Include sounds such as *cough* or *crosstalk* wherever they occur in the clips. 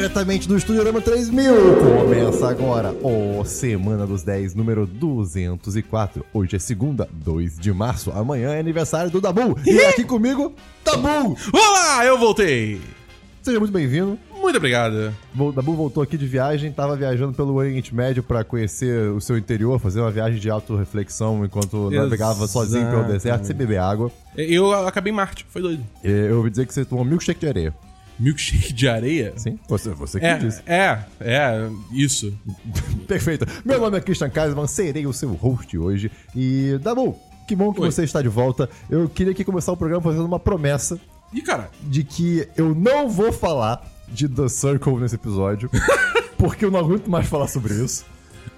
diretamente do Estúdio Rama 3000. Começa agora o Semana dos 10, número 204. Hoje é segunda, 2 de março. Amanhã é aniversário do Dabu. E aqui comigo, Dabu. Olá, eu voltei! Seja muito bem-vindo. Muito obrigado. O Dabu voltou aqui de viagem, tava viajando pelo Oriente Médio pra conhecer o seu interior, fazer uma viagem de autorreflexão enquanto navegava sozinho pelo deserto, sem beber água. Eu acabei em Marte, foi doido. E Eu ouvi dizer que você tomou milkshake de areia. Milkshake de areia? Sim? Você, você que É, disse. é, é, isso. Perfeito. Meu nome é Christian Kaiserman, serei o seu host hoje. E, Dabu, que bom que Oi. você está de volta. Eu queria aqui começar o programa fazendo uma promessa E cara, de que eu não vou falar de The Circle nesse episódio, *laughs* porque eu não aguento mais falar sobre isso.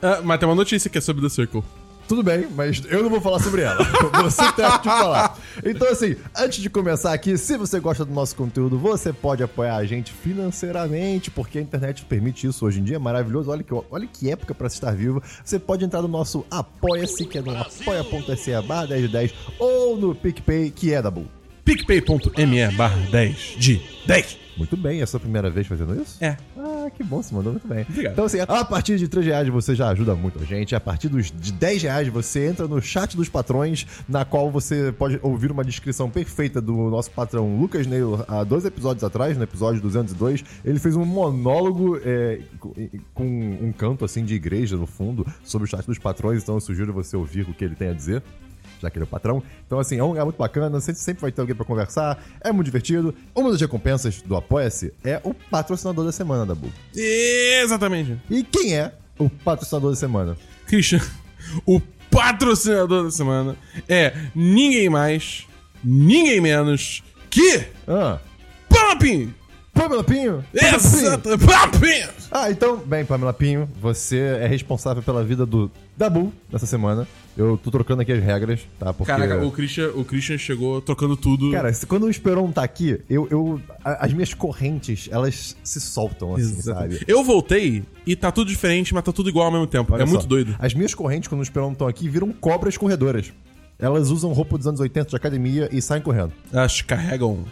ah, mas tem uma notícia que é sobre The Circle. Tudo bem, mas eu não vou falar sobre ela. *laughs* Você tem que falar. Então, assim, antes de começar aqui, se você gosta do nosso conteúdo, você pode apoiar a gente financeiramente, porque a internet permite isso hoje em dia, é maravilhoso. Olha que, olha que época pra se estar vivo. Você pode entrar no nosso Apoia-se, que é no apoia.se barra 1010, ou no PicPay, que é da Bull. picpay.me barra 10 de 10. Muito bem, é a sua primeira vez fazendo isso? É. Ah, que bom, você mandou muito bem. Obrigado. Então, assim, a partir de 3 reais você já ajuda muito a gente. A partir dos, de 10 reais você entra no chat dos patrões, na qual você pode ouvir uma descrição perfeita do nosso patrão Lucas Neil há dois episódios atrás, no episódio 202. Ele fez um monólogo é, com- com um canto, assim, de igreja no fundo, sobre o chat dos patrões. Então eu sugiro você ouvir o que ele tem a dizer já que ele é o patrão. Então, assim, é um lugar muito bacana, sempre, sempre vai ter alguém pra conversar, é muito divertido. Uma das recompensas do Apoia-se é o patrocinador da semana, Dabu. Exatamente. E quem é o patrocinador da semana? Christian, o patrocinador da semana é ninguém mais, ninguém menos que Ah, Pumping! Pamela Pinho? Pamela Pinho? Exato! Ah, então, bem, Pamela Pinho, você é responsável pela vida do Dabu nessa semana. Eu tô trocando aqui as regras, tá? Porque... Caraca, o Christian, o Christian chegou trocando tudo. Cara, se- quando o Esperon tá aqui, eu, eu, a- as minhas correntes, elas se soltam, assim, Exatamente. sabe? Eu voltei e tá tudo diferente, mas tá tudo igual ao mesmo tempo. Olha é só, muito doido. As minhas correntes, quando o Esperon estão aqui, viram cobras corredoras. Elas usam roupa dos anos 80 de academia e saem correndo. Elas carregam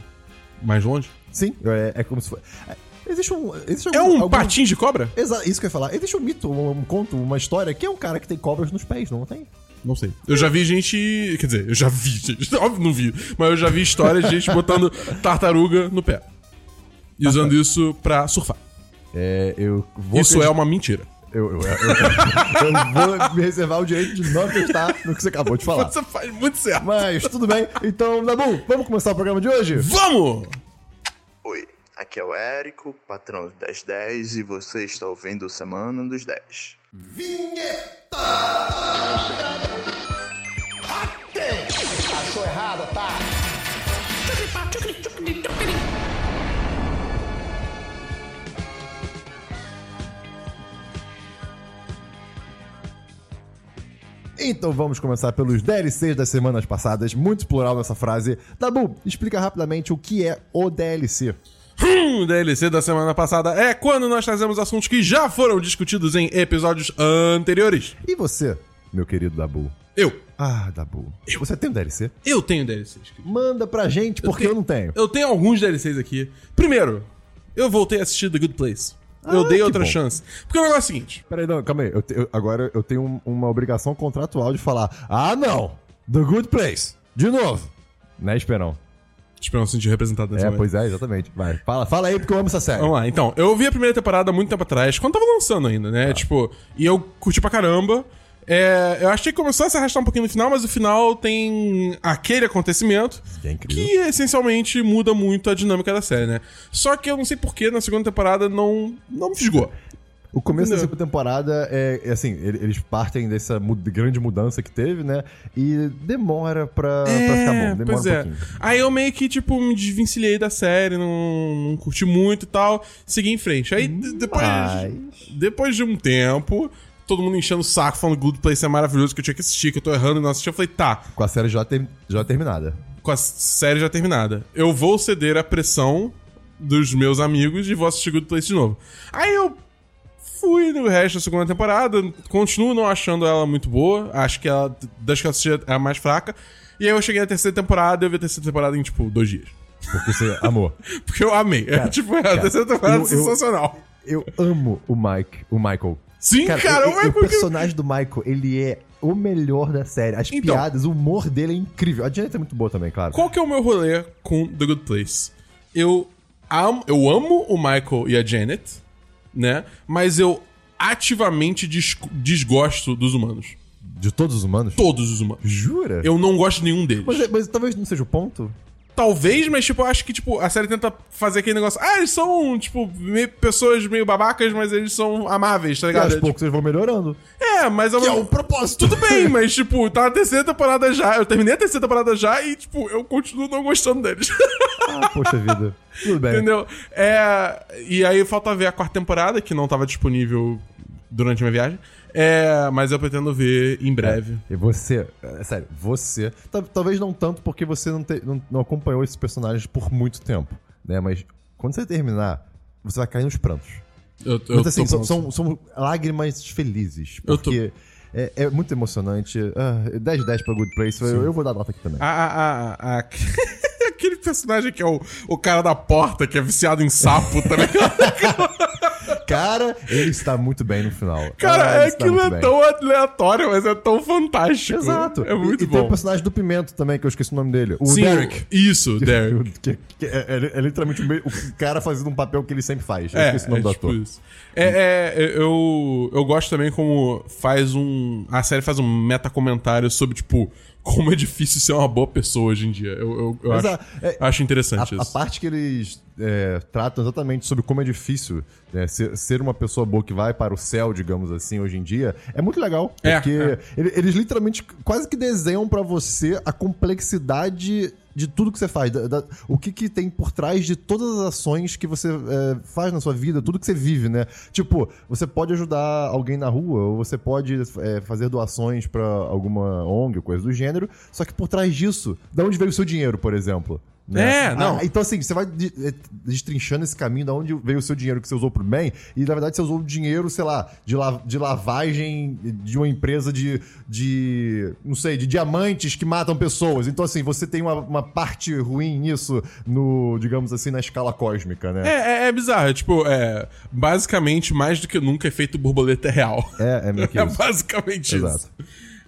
mais longe. Sim, é, é como se fosse. é, existe um. Existe É algum- um algum- patins de cobra? Exa isso que eu ia falar. Existe um mito, um, um conto, uma história que é um cara que tem cobras nos pés, não tem? Não sei. Eu já vi gente. Quer dizer, eu já vi *laughs* gente. Óbvio, não vi. Mas eu já vi histórias de gente botando tartaruga no pé. E usando isso pra surfar. É, eu vou. Isso é uma mentira. Eu, eu, eu- eu vou me reservar o direito de não acreditar no que você acabou de falar. Você faz muito certo. Mas tudo bem. Então, Dabu, vamos começar o programa de hoje? Vamos! Oi, aqui é o Érico, patrão do 1010, e você está ouvindo o Semana dos 10. Então vamos começar pelos DLCs das semanas passadas. Muito plural nessa frase. Dabu, explica rapidamente o que é o DLC. Hum, DLC da semana passada é quando nós trazemos assuntos que já foram discutidos em episódios anteriores. E você, meu querido Dabu? Eu. Ah, Dabu. Você tem um DLC? Eu tenho DLCs. Manda pra gente, porque eu, não tenho. Eu tenho alguns DLCs aqui. Primeiro, eu voltei a assistir The Good Place. Eu Ah, dei outra bom. chance. Porque o negócio é o seguinte. Peraí, não, calma aí. Eu te- eu- agora eu tenho um- uma obrigação contratual de falar: Ah, não! The Good Place! De novo! Né, Esperão? Espero não se sentir representado nesse É, momento. pois é, exatamente. Vai. Fala, fala aí, porque eu amo essa série. Vamos lá, então. Eu vi a primeira temporada há muito tempo atrás, quando tava lançando ainda, né? Tipo, e eu curti pra caramba. É, eu achei que começou a se arrastar um pouquinho no final, mas o final tem aquele acontecimento É incrível. que essencialmente muda muito a dinâmica da série, né? Só que eu não sei porquê, na segunda temporada não, não me fisgou. O começo da Entendeu? segunda temporada é, é assim, ele- eles partem dessa grande mudança que teve, né? E demora pra, pra ficar bom. Demora pois um é. pouquinho. Aí eu meio que, tipo, me desvencilhei da série, não, não curti muito e tal, segui em frente. Aí d- depois, Mas- depois de um tempo, todo mundo enchendo o saco, falando Good Place é maravilhoso, que eu tinha que assistir, que eu tô errando e não assisti, eu falei, tá, Com a série já, ter- já terminada. com a série já terminada, eu vou ceder à pressão dos meus amigos e vou assistir Good Place de novo. Aí eu fui no resto da segunda temporada, continuo não achando ela muito boa, acho que ela, das que eu assisti, é a mais fraca. E aí eu cheguei na terceira temporada e eu vi a terceira temporada em, tipo, dois dias. Porque você amou. *laughs* Porque eu amei. é, tipo, a terceira temporada é eu- eu- sensacional. Eu amo o Mike, o Michael. Sim, cara, e- o e- Michael o personagem do Michael, ele é o melhor da série. As Então. piadas, o humor dele é incrível. A Janet é muito boa também, claro. Qual que é o meu rolê com The Good Place? Eu amo, eu amo o Michael e a Janet, né? Mas eu ativamente des- desgosto dos humanos. De todos os humanos? Todos os humanos. Jura? Eu não gosto de nenhum deles. Mas, mas talvez não seja o ponto. Talvez, mas, tipo, eu acho que, tipo, a série tenta fazer aquele negócio. Ah, eles são, tipo, meio- pessoas meio babacas, mas eles são amáveis, tá E ligado? aos É, poucos eles vão melhorando. É, mas Que é o propósito. Tudo bem, *laughs* mas, tipo, tá na terceira temporada já. Eu terminei a terceira temporada já e, tipo, eu continuo não gostando deles. Ah, poxa vida. Tudo bem. Entendeu? É. E aí falta ver a quarta temporada, que não tava disponível durante a minha viagem. É, mas eu pretendo ver em breve. E você, é, sério, você. tal- Talvez não tanto porque você não, te- não, não acompanhou esses personagens por muito tempo, né? Mas quando você terminar, você vai cair nos prantos. Eu, eu Mas assim, tô são, são, são lágrimas felizes. Porque é, é muito emocionante. Ah, 10 de 10 pra Good Place. Eu, eu vou dar nota aqui também. A, a, a- a- *laughs* Aquele personagem que é o, o cara da porta, que é viciado em sapo também. *laughs* Cara, ele está muito bem no final. Cara, Ah, é aquilo é bem. tão aleatório, mas é tão fantástico. Exato. É muito e, e tem o bom. personagem do Pimento também, que eu esqueci o nome dele. O Sim, Derek. Isso, *laughs* Derek. Que, que é, é- é literalmente o cara fazendo um papel que ele sempre faz. Eu É, esqueci o nome é do tipo ator. isso. É, é, eu, eu gosto também como faz um. A série faz um meta-comentário sobre, tipo, como é difícil ser uma boa pessoa hoje em dia. Eu, eu, eu acho, a- é- acho interessante A, a isso. parte que eles é, tratam exatamente sobre como é difícil né, ser, ser uma pessoa boa que vai para o céu, digamos assim, hoje em dia, é muito legal. É, Porque é. ele- eles literalmente quase que desenham pra você a complexidade de tudo que você faz. da- da- o que, que tem por trás de todas as ações que você é, faz na sua vida, tudo que você vive, né? Tipo, você pode ajudar alguém na rua, ou você pode é, fazer doações pra alguma ONG ou coisa do gênero, só que por trás disso, de onde veio o seu dinheiro, por exemplo? Né? É, não. Ah, então, assim, você vai eh, destrinchando esse caminho de onde veio o seu dinheiro que você usou pro bem, e na verdade você usou o dinheiro, sei lá, de, la- de lavagem de uma empresa de, de. não sei, de diamantes que matam pessoas. Então, assim, você tem uma, uma parte ruim nisso, no, digamos assim, na escala cósmica, né? É, é, é bizarro. É, tipo, é. Basicamente, mais do que nunca, efeito borboleta é real. É, é meio que *laughs* É basicamente Exato. isso.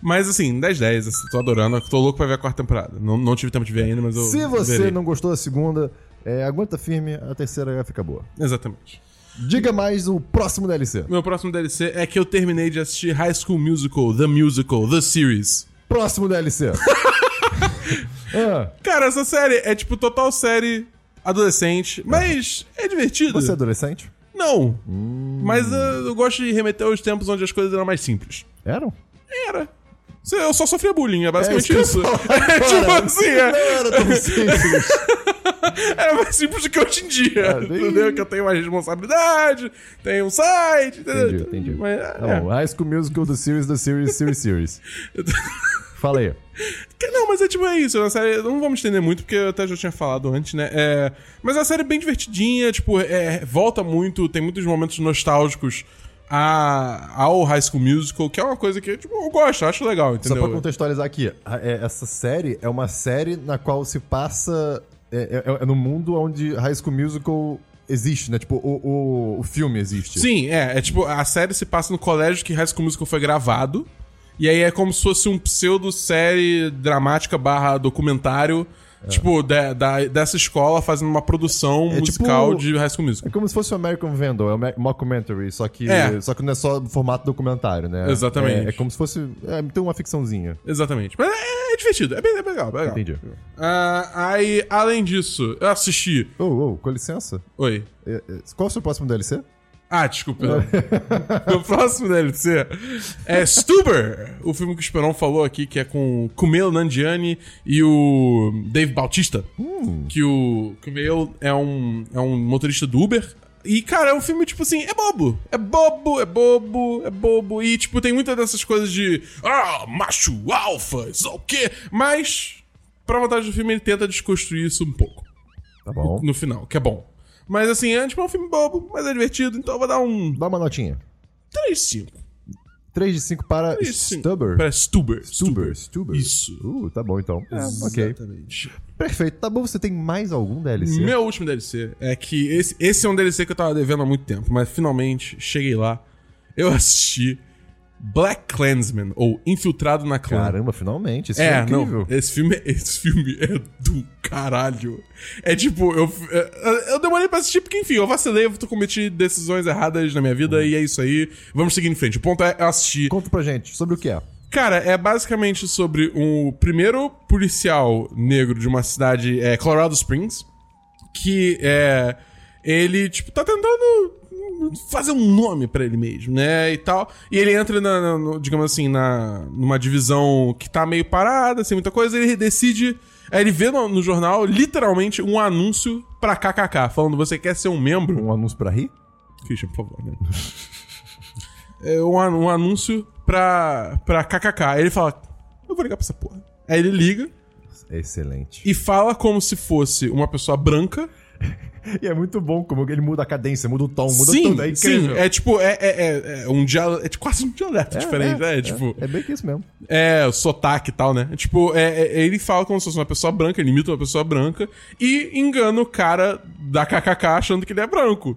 Mas assim, 10 10, assim, tô adorando. Tô louco pra ver a quarta temporada. Não, não tive tempo de ver ainda, mas eu. Se você verei. não gostou da segunda, é, aguenta firme, a terceira fica boa. Exatamente. Diga mais o próximo DLC. Meu próximo DLC é que eu terminei de assistir High School Musical, The Musical, The Series. Próximo DLC. ah, *laughs* Cara, essa série é tipo total série adolescente, mas é divertido. você é adolescente? Não. Mas uh, eu gosto de remeter aos tempos onde as coisas eram mais simples. Eram? Era. Eu só sofria bullying, é basicamente É isso. isso *laughs* É, tipo assim, é, Não era tão simples. é mais simples do que hoje em dia. Ah, bem- Entendeu? Que eu tenho mais responsabilidade, tenho um site, entendeu? Entendi, entendi. Mas, Tá é. bom, High School Musical, The Series, The Series, Series, Series. *laughs* Fala aí. Não, mas é tipo, é isso. É uma série. Não vamos estender muito, porque eu até já tinha falado antes, né? É, mas é uma série bem divertidinha, tipo, é, volta muito, tem muitos momentos nostálgicos a, ao High School Musical, que é uma coisa que tipo, eu gosto, acho legal, Só entendeu? pra contextualizar aqui, é, essa série é uma série na qual se passa. É, é- é no mundo onde High School Musical existe, né? Tipo, o, o, o filme existe. Sim, é, é tipo, a série se passa no colégio que High School Musical foi gravado. E aí é como se fosse um pseudo-série dramática barra documentário, tipo, da, da- dessa escola fazendo uma produção É musical tipo- de High School É Musical. como se fosse o American Vandal, é um mockumentary, só que, É. só que não é só formato documentário, né? Exatamente. É, é como se fosse. É, tem uma ficçãozinha. Exatamente. Mas é, é divertido, é bem, é bem legal, é bem legal. Entendi. Ah, aí, além disso, eu assisti. Ô, ô, com licença. Oi. É, é, Qual é o seu próximo DLC? Ah, desculpa. o próximo DLC é Stuber, o filme que o Esperon falou aqui, que é com Kumail Nanjiani e o Dave Bautista. Que o Kumail é um, é um motorista do Uber. E, cara, é um filme, tipo assim, é bobo. É bobo, é bobo, é bobo. E, tipo, tem muitas dessas coisas de. Ah, macho alfa, isso é o quê? Mas, pra vontade do filme, ele tenta desconstruir isso um pouco Tá bom. no final, que é bom. Mas assim, é tipo é um filme bobo, mas é divertido, então eu vou dar um Dá uma notinha. 3-5. 3 de 5 para Três de cinco. Stubber. Para Stuber. Stuber. Stuber. Isso. Uh, tá bom então. É, ok. Exatamente. Perfeito. Tá bom, você tem mais algum DLC? Meu último DLC é que esse, esse é um DLC que eu tava devendo há muito tempo, mas finalmente cheguei lá. Eu assisti Black Clansman, ou Infiltrado na Clã. Caramba, finalmente. Isso É, é incrível. não. Esse filme, *laughs* esse filme é do caralho. É tipo, eu, é, eu demorei pra assistir porque, enfim, eu vacilei, eu cometi decisões erradas na minha vida e é isso aí. Vamos seguir em frente. O ponto é eu assistir. Conta pra gente sobre o que é. Cara, é basicamente sobre um primeiro policial negro de uma cidade, é, Colorado Springs, que é. Ele, tipo, tá tentando fazer um nome pra ele mesmo, né? E tal. E ele entra, na, na- no- digamos assim, na, numa divisão que tá meio parada, sem muita coisa, ele decide. Aí ele vê no, no jornal, literalmente, um anúncio pra KKK, falando: você quer ser um membro? Um anúncio pra rir? Christian, por favor, né? *laughs* é um, um anúncio pra, pra KKK. Aí ele fala: Eu vou ligar pra essa porra. Aí ele liga Excelente. e fala como se fosse uma pessoa branca. E é muito bom como ele muda a cadência, muda o tom, muda sim, tudo. É sim. incrível. É tipo, é, é, é, é um dialeto. É tipo quase um dialeto diferente, né? É, tipo. é bem que isso mesmo. É, o sotaque e tal, né? Tipo, é, é- ele fala como se fosse uma pessoa branca, ele imita uma pessoa branca e engana o cara da KKK achando que ele é branco.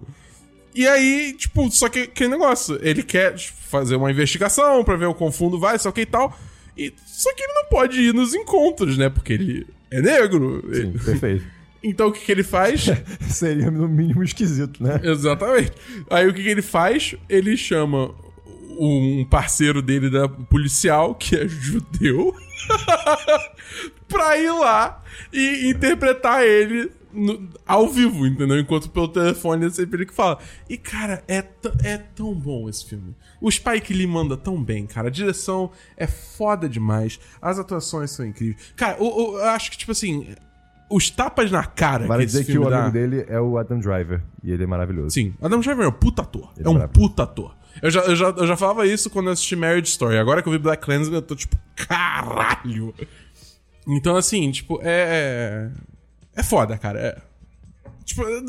E aí, tipo, só que aquele negócio, ele quer tipo, fazer uma investigação pra ver o quão fundo vai, só que e tal. E, só que ele não pode ir nos encontros, né? Porque ele é negro. Sim, *laughs* perfeito. Então o que, que ele faz? *laughs* Seria no mínimo esquisito, né? Exatamente. Aí o que, que ele faz? Ele chama um parceiro dele da policial, que é judeu, *laughs* pra ir lá e interpretar ele no- ao vivo, entendeu? Enquanto pelo telefone é sempre ele que fala. E, cara, é, é tão bom esse filme. O Spike Lee manda tão bem, cara. A direção é foda demais. As atuações são incríveis. Cara, o- eu acho que, tipo assim, os tapas na cara Vale que dizer que o dá... amigo dele é o Adam Driver. E ele é maravilhoso. Sim, Adam Driver é um puta ator. Ele é um é brabo. puta ator. Eu já, eu, já, eu já falava isso quando eu assisti Marriage Story. Agora que eu vi Black Clansman, eu tô tipo, caralho. Então, assim, tipo, é. É foda, cara. É. Tipo, eu,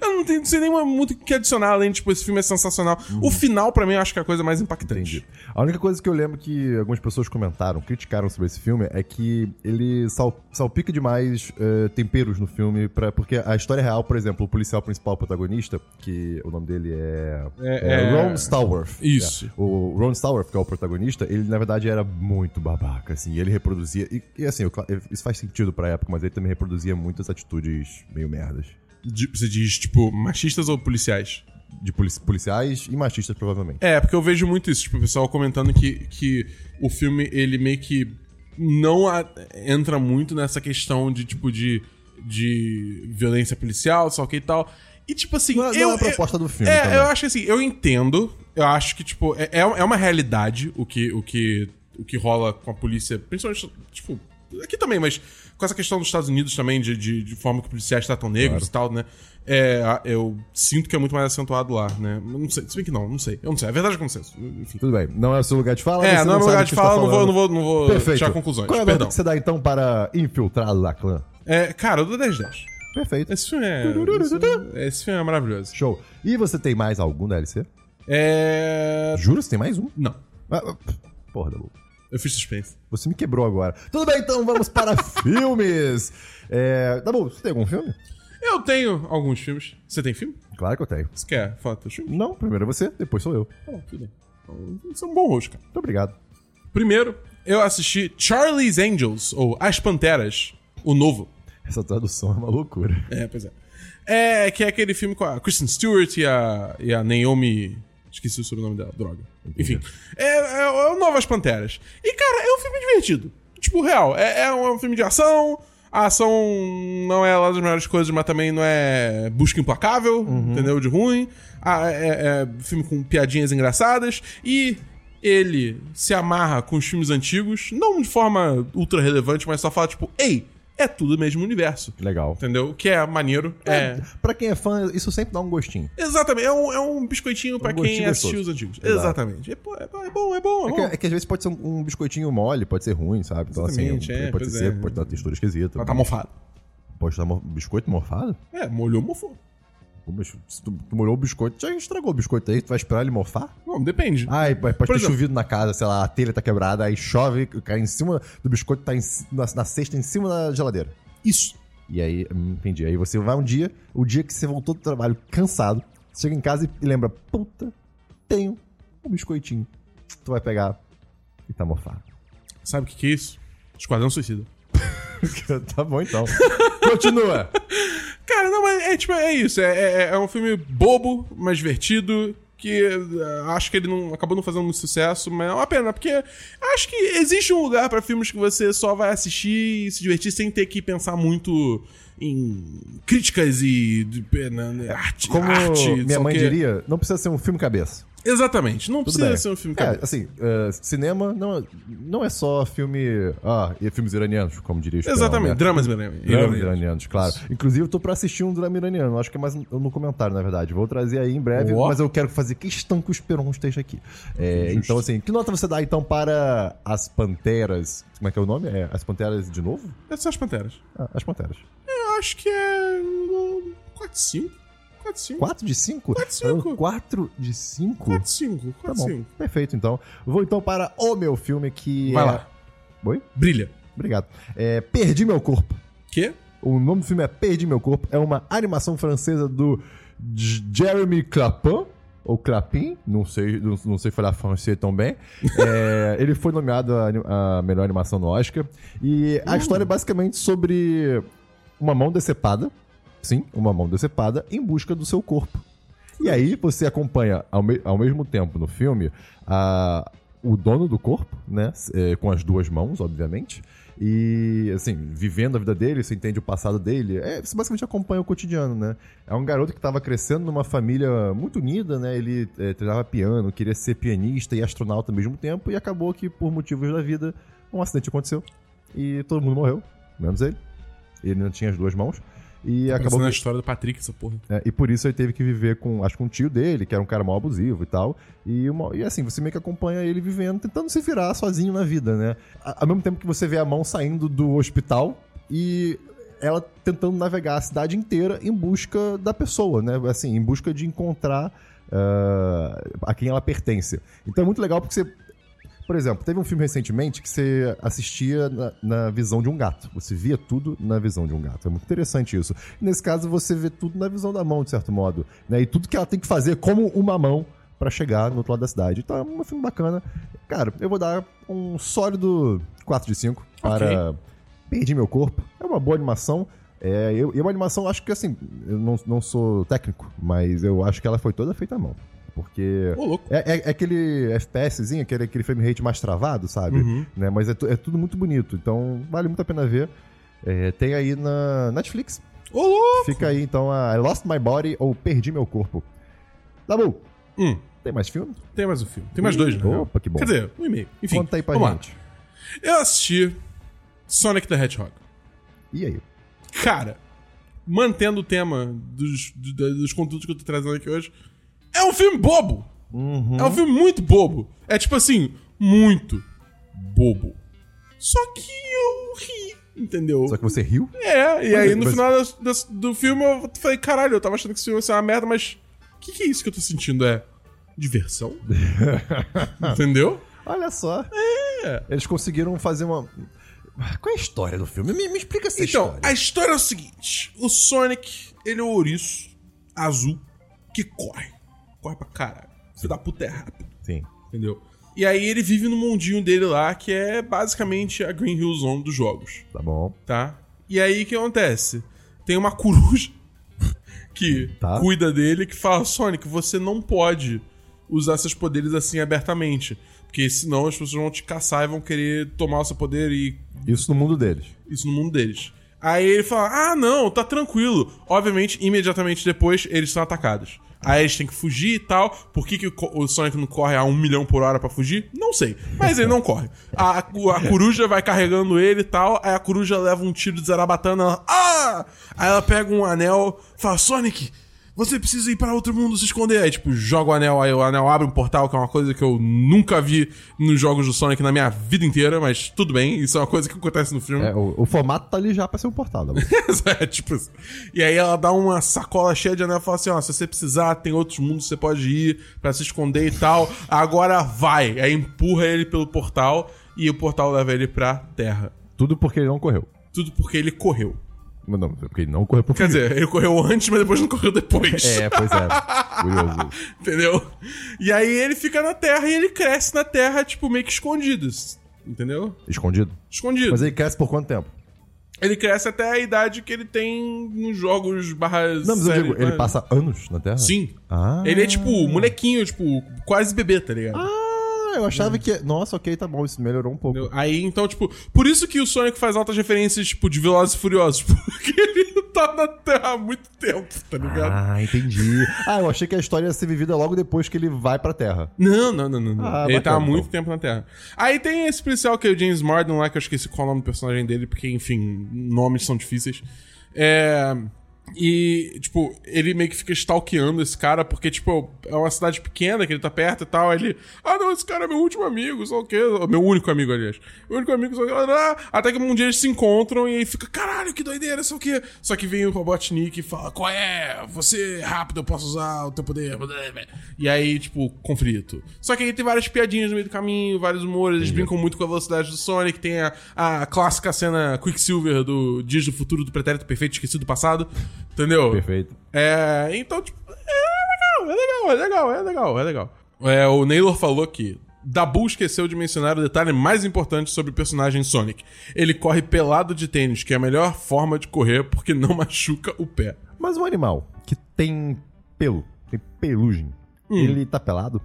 não tenho não sei nem muito o que adicionar além de, tipo, esse filme é sensacional. O final, pra mim, eu acho que é a coisa mais impactante. Entendi. A única coisa que eu lembro que algumas pessoas comentaram, criticaram sobre esse filme, é que ele sal- salpica demais eh, temperos no filme, pra, porque a história real, por exemplo, o policial principal, protagonista, que o nome dele é, É- é é- Ron Stallworth. Isso. É. O Ron Stallworth, que é o protagonista, ele na verdade era muito babaca, assim, e ele reproduzia, e, e, assim, eu- isso faz sentido pra época, mas ele também reproduzia muitas atitudes meio merdas. De- você diz, tipo, machistas ou policiais? De polici- policiais e machistas, provavelmente. É, porque eu vejo muito isso, tipo, o pessoal comentando que, que o filme, ele meio que não a- entra muito nessa questão de, tipo, de, de violência policial, só que e tal. E, tipo assim, Não é- não eu... é a proposta do filme É, também. eu acho que assim, eu entendo, eu acho que, tipo, é, é uma realidade o que, o, que, o que rola com a polícia, principalmente, tipo, aqui também, mas com essa questão dos Estados Unidos também, de, de, de forma que policiais tratam negros e tal, né? É, eu sinto que é muito mais acentuado lá, né? Não sei, se bem que não, não sei. Eu não sei. A verdade é que eu não sei. Enfim. Tudo bem, não é o seu lugar de fala. É, você não é meu lugar de fala, está não vou, não vou, não vou Perfeito. tirar conclusões. Qual é a Perdão. que você dá então para Infiltrado da Clã? É, cara, eu dou 10 10. Perfeito. Esse filme é. Esse filme é maravilhoso. Show. E você tem mais algum DLC? É. Jura? Você tem mais um? Não. Ah, ah, Porra, Dabu. Eu fiz suspense. Você me quebrou agora. Tudo bem, então vamos para *laughs* filmes. É... Dabu, você tem algum filme? Eu tenho alguns filmes. Você tem filme? Claro que eu tenho. Você quer falar dos filmes? Não, primeiro é você, depois sou eu. Tá bom, tudo bem. Então, Você é um bom host, cara. Muito obrigado. Primeiro, eu assisti Charlie's Angels, ou As Panteras, o novo. Essa tradução é uma loucura. É, pois é. É, que é aquele filme com a Kristen Stewart e a, e a Naomi. Esqueci o sobrenome dela, droga. Enfim. É, é, é o Novas Panteras. E, cara, é um filme divertido. Tipo, real. É, é um filme de ação. A ação não é lá das melhores coisas, mas também não é busca implacável, entendeu? De ruim. Ah, é, é filme com piadinhas engraçadas. E ele se amarra com os filmes antigos, não de forma ultra relevante, mas só fala, tipo, ei, é tudo o mesmo universo. Legal. Entendeu? O que é maneiro. É. Pra quem é fã, isso sempre dá um gostinho. Exatamente. É um, é um biscoitinho pra Um quem gostinho assistiu gostoso. os antigos. Exato. Exatamente. É, pô, é bom, é bom, é bom. É É que, é que às vezes pode ser um, um biscoitinho mole, pode ser ruim, sabe? Então Exatamente, assim, é, pode ser é. pode uma textura esquisita. Ela tá mofado. Pode estar mo- biscoito morfado? É, molhou, mofou. Se tu, tu molhou o biscoito, já estragou o biscoito aí, tu vai esperar ele mofar? Não, depende. Ai, pode Por ter exemplo- chovido na casa, sei lá, a telha tá quebrada, aí chove, cai em cima do biscoito, tá em na, na cesta, em cima da geladeira. Isso. E aí, hum, entendi. Aí você vai um dia, o dia que você voltou do trabalho cansado, você chega em casa e lembra, puta, tenho um biscoitinho. Tu vai pegar e tá mofado. Sabe o que, que é isso? Esquadrão Suicida. *laughs* tá bom então. *laughs* Continua. *laughs* Cara, não, mas é tipo, é isso. É, é, é um filme bobo, mas divertido. Que eh, acho que ele não acabou não fazendo muito sucesso, mas é uma pena, porque acho que existe um lugar pra filmes que você só vai assistir e se divertir sem ter que pensar muito em críticas e na- arte. Como arte, minha mãe que- diria, não precisa ser um filme cabeça. Exatamente, não Tudo precisa bem. ser um filme É, assim, uh, cinema não, não é só filme. Ah, e filmes iranianos, como diria o Exatamente, né? dramas iranianos. Dramas iranianos, claro. Inclusive, eu tô pra assistir um drama iraniano. Acho que é mais no comentário, na verdade. Vou trazer aí em breve, mas eu quero fazer questão que o Esperon esteja aqui. É, então, assim, que nota você dá então para As Panteras? Como é que é o nome? É As Panteras de novo? Essas são as panteras. Ah, as Panteras. Eu acho que é. 4, 5. 4, 5. 4 de 5? Quatro de cinco. 4 de 5? 4, 5. Tá 4, bom. 5. Perfeito, então. Vou então para o meu filme que Vai é... lá. Oi? Brilha. Obrigado. É Perdi Meu Corpo. Quê? O nome do filme é Perdi Meu Corpo. É uma animação francesa do Jeremy Clapin. Ou Clapin, não sei, não, não sei falar francês tão bem. É, *laughs* ele foi nomeado a, a melhor animação no Oscar. E a história é basicamente sobre uma mão decepada. Sim, uma mão decepada em busca do seu corpo. E aí você acompanha ao, me- ao mesmo tempo no filme a- o dono do corpo, né? é, com as duas mãos, obviamente. E, assim, vivendo a vida dele, você entende o passado dele. É, você basicamente acompanha o cotidiano, né? É um garoto que estava crescendo numa família muito unida, né? Ele é, treinava piano, queria ser pianista e astronauta ao mesmo tempo. E acabou que, por motivos da vida, um acidente aconteceu. E todo mundo morreu, menos ele. Ele não tinha as duas mãos. E acabou Parecendo que... a história do Patrick, essa porra. É, e por isso ele teve que viver com, acho que um tio dele, que era um cara mal abusivo e tal. E, uma- e assim, você meio que acompanha ele vivendo, tentando se virar sozinho na vida, né? Ao mesmo tempo que você vê a mão saindo do hospital e ela tentando navegar a cidade inteira em busca da pessoa, né? Assim, em busca de encontrar ah, a quem ela pertence. Então é muito legal porque você por exemplo, teve um filme recentemente que você assistia na, na visão de um gato. Você via tudo na visão de um gato. É muito interessante isso. Nesse caso, você vê tudo na visão da mão, de certo modo. Né? E tudo que ela tem que fazer como uma mão pra chegar no outro lado da cidade. Então é um filme bacana. Cara, eu vou dar um sólido 4 de 5 para Perdi Meu Corpo. É uma boa animação. É, eu, e uma animação, acho que assim, eu não, não sou técnico, mas eu acho que ela foi toda feita à mão. Porque. É, é- é aquele FPSzinho, aquele, aquele frame rate mais travado, sabe? Uhum. Né? Mas é, é tudo muito bonito. Então vale muito a pena ver. É, tem aí na Netflix. Ô, louco! Fica aí então a I Lost My Body ou Perdi Meu Corpo. Tá bom. Hum, Tem mais filme? tem mais um filme. Tem mais dois, né? Opa, que bom. Quer dizer, um e meio. Enfim, Conta aí pra vamos lá. gente. Eu assisti Sonic the Hedgehog. E aí? Cara, mantendo o tema dos, do- dos conteúdos que eu tô trazendo aqui hoje, é um filme bobo! Uhum. É um filme muito bobo. É tipo assim, muito bobo. Só que eu ri, entendeu? Só que você riu? É, e aí no mas- final das- das- do filme eu falei, caralho, eu tava achando que esse filme ia ser uma merda, mas o que, que é isso que eu tô sentindo? É diversão? *laughs* Entendeu? Olha só. É. Eles conseguiram fazer uma. Qual é a história do filme? Me, me explica essa Então, história. a história é o seguinte: o Sonic, ele é o ouriço azul que corre. Corre pra caralho. Filho da puta é rápido, Sim. entendeu? E aí ele vive no mundinho dele lá, que é basicamente a Green Hill Zone dos jogos, Tá bom. tá? E aí o que acontece? Tem uma *laughs* coruja que Tá. cuida dele que fala: Sonic, você não pode usar seus poderes assim abertamente. Porque senão as pessoas vão te caçar e vão querer tomar o seu poder e Isso no mundo deles. isso no mundo deles. Aí ele fala: Ah, não, tá tranquilo. Obviamente, imediatamente depois, eles são atacados. Aí eles têm que fugir e tal. Por que, que o Sonic não corre a um milhão por hora pra fugir? Não sei. Mas ele não corre. A, a, a coruja vai carregando ele e tal. Aí a coruja leva um tiro de zarabatana. Ela, ah! Aí ela pega um anel fala: Sonic, você precisa ir para outro mundo se esconder. Aí, tipo, joga o anel, aí o anel abre um portal, que é uma coisa que eu nunca vi nos jogos do Sonic na minha vida inteira, mas tudo bem, isso é uma coisa que acontece no filme. É, o, o formato tá ali já pra ser um portal. Tá *laughs* é, tipo assim. E aí ela dá uma sacola cheia de anel e fala assim: ó, se você precisar, tem outros mundos que você pode ir pra se esconder e tal. Agora vai. Aí empurra ele pelo portal e o portal leva ele pra terra. Tudo porque ele não correu. Tudo porque ele correu. Mas não, porque ele não correu pro Quer dizer, ele correu antes, mas depois não correu depois. É, pois é. *laughs* Curioso. Entendeu? E aí ele fica na terra e ele cresce na terra, tipo, meio que escondido. Entendeu? Escondido? Escondido. Mas ele cresce por quanto tempo? Ele cresce até a idade que ele tem nos jogos barras. Não, mas eu digo, ele passa anos na Terra? Sim. Ah. Ele é tipo molequinho, tipo, quase bebê, tá ligado? Ah, eu achava que. Nossa, ok, tá bom, isso melhorou um pouco. Entendeu? Aí, então, tipo, por isso que o Sonic faz altas referências, tipo, de Velozes e Furiosos, *laughs* porque ele tá na Terra há muito tempo, tá ligado? Ah, entendi. Ah, eu achei que a história ia ser vivida logo depois que ele vai pra Terra. Não, não, não, não. não. Ah, ele tá há muito então. tempo na Terra. Aí tem esse policial que é o James Marden lá, que eu esqueci qual é o nome do personagem dele, porque, enfim, nomes são difíceis. É. E, tipo, ele meio que fica stalkeando esse cara, porque, tipo, é uma cidade pequena que ele tá perto e tal. Aí ele, ah, não, esse cara é meu último amigo, só o quê? Meu único amigo, aliás. Meu único amigo, só o quê? Ah, Até que um dia eles se encontram e aí fica, caralho, que doideira, só o quê? Só que vem o Robotnik e fala, qual é? Você é rápido, eu posso usar o teu poder. E aí, tipo, conflito. Só que aí tem várias piadinhas no meio do caminho, vários humores, eles brincam muito com a velocidade do Sonic, tem a, a clássica cena Quicksilver do Dias do Futuro do Pretérito Perfeito Esquecido do Passado, entendeu? Perfeito. É, então, tipo, é legal, é legal, é legal, é legal, é legal. É, o Naylor falou que Dabu esqueceu de mencionar o detalhe mais importante sobre o personagem Sonic. Ele corre pelado de tênis, que é a melhor forma de correr porque não *laughs* machuca o pé. Mas um animal que tem pelo, tem pelugem, Hum. ele tá pelado?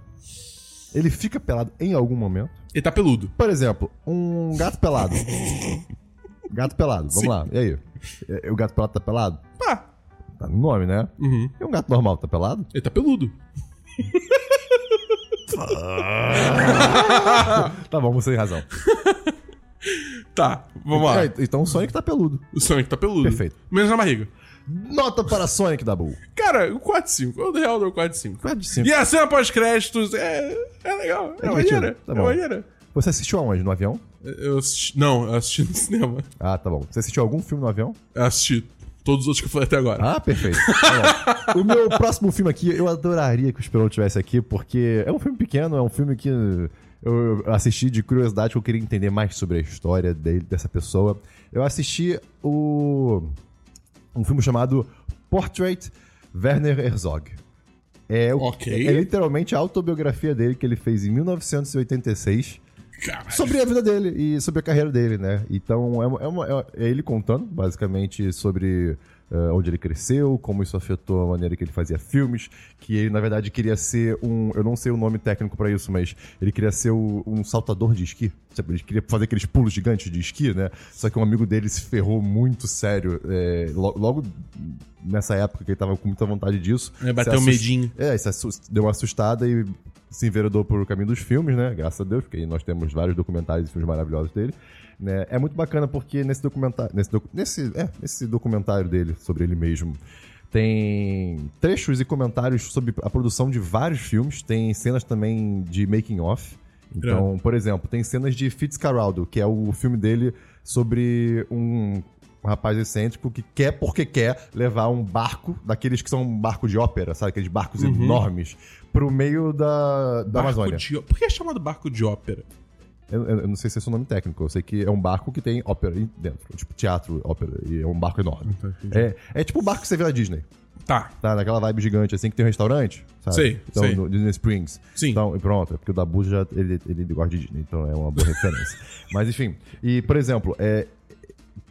Ele fica pelado em algum momento? Ele tá peludo. Por exemplo, um gato pelado. *laughs* gato pelado, vamos Sim. lá. E aí? O gato pelado tá pelado? Pá, Tá no nome, né? Uhum. E um gato normal tá pelado? ele tá peludo. *laughs* Tá bom, você tem razão. *laughs* Tá, vamos lá. É, então o Sonic tá peludo. O Sonic tá peludo. Perfeito. Menos na barriga. Nota para Sonic da Bull. Cara, o 4 de 5. Eu, na real, dou 4 de 5. 4 de 5. E a cena pós-créditos é, é legal. É, É maneira. tá é bom. maneira. Você assistiu aonde? No avião? Eu assisti, não, eu assisti no *laughs* cinema. Ah, tá bom. Você assistiu algum filme no avião? Eu assisti todos os outros que eu falei até agora. Ah, perfeito. Tá *laughs* o meu próximo filme aqui, eu adoraria que o Esperon tivesse aqui, porque é um filme pequeno, é um filme que eu assisti de curiosidade, que eu queria entender mais sobre a história dele, dessa pessoa. Eu assisti o um filme chamado Portrait Werner Herzog. É, o- Ok. é literalmente a autobiografia dele que ele fez em 1986 Caralho. sobre a vida dele e sobre a carreira dele, né? Então é, uma- é uma- é ele contando, basicamente, sobre eh, onde ele cresceu, como isso afetou a maneira que ele fazia filmes, que ele, na verdade, queria ser um. Eu não sei o nome técnico pra isso, mas ele queria ser o- um saltador de esqui. Sabe? Ele queria fazer aqueles pulos gigantes de esqui, né? Só que um amigo dele se ferrou muito sério eh, lo- logo nessa época que ele tava com muita vontade disso. É, bateu assust- medinho. é, deu uma assustada e se enveredou por caminho dos filmes, né? Graças a Deus, porque aí nós temos vários documentários e filmes maravilhosos dele. Né? É muito bacana porque nesse documentário. Nesse, docu- nesse, é, nesse documentário dele sobre ele mesmo. Tem trechos e comentários sobre a produção de vários filmes. Tem cenas também de making off. Então, por exemplo, tem cenas de Fitzcarraldo, que é o filme dele sobre um rapaz excêntrico que quer, porque quer, levar um barco, daqueles que são um barco de ópera, sabe? Aqueles barcos enormes, pro meio da, da Barco Amazônia. de... Por que é chamado barco de ópera? Eu, eu- não sei se é o nome técnico, eu sei que é um barco que tem ópera dentro, tipo teatro, ópera, e é um barco enorme. Tá. É, é tipo o barco que você vê na Disney, Tá. tá? Naquela vibe gigante, assim, que tem um restaurante, sabe? Sei, então, sei. no Disney Springs. Sim. Então, e pronto, é porque o Dabu já, ele, ele gosta de Disney, então é uma boa *laughs* referência. Mas, enfim, e, por exemplo, é,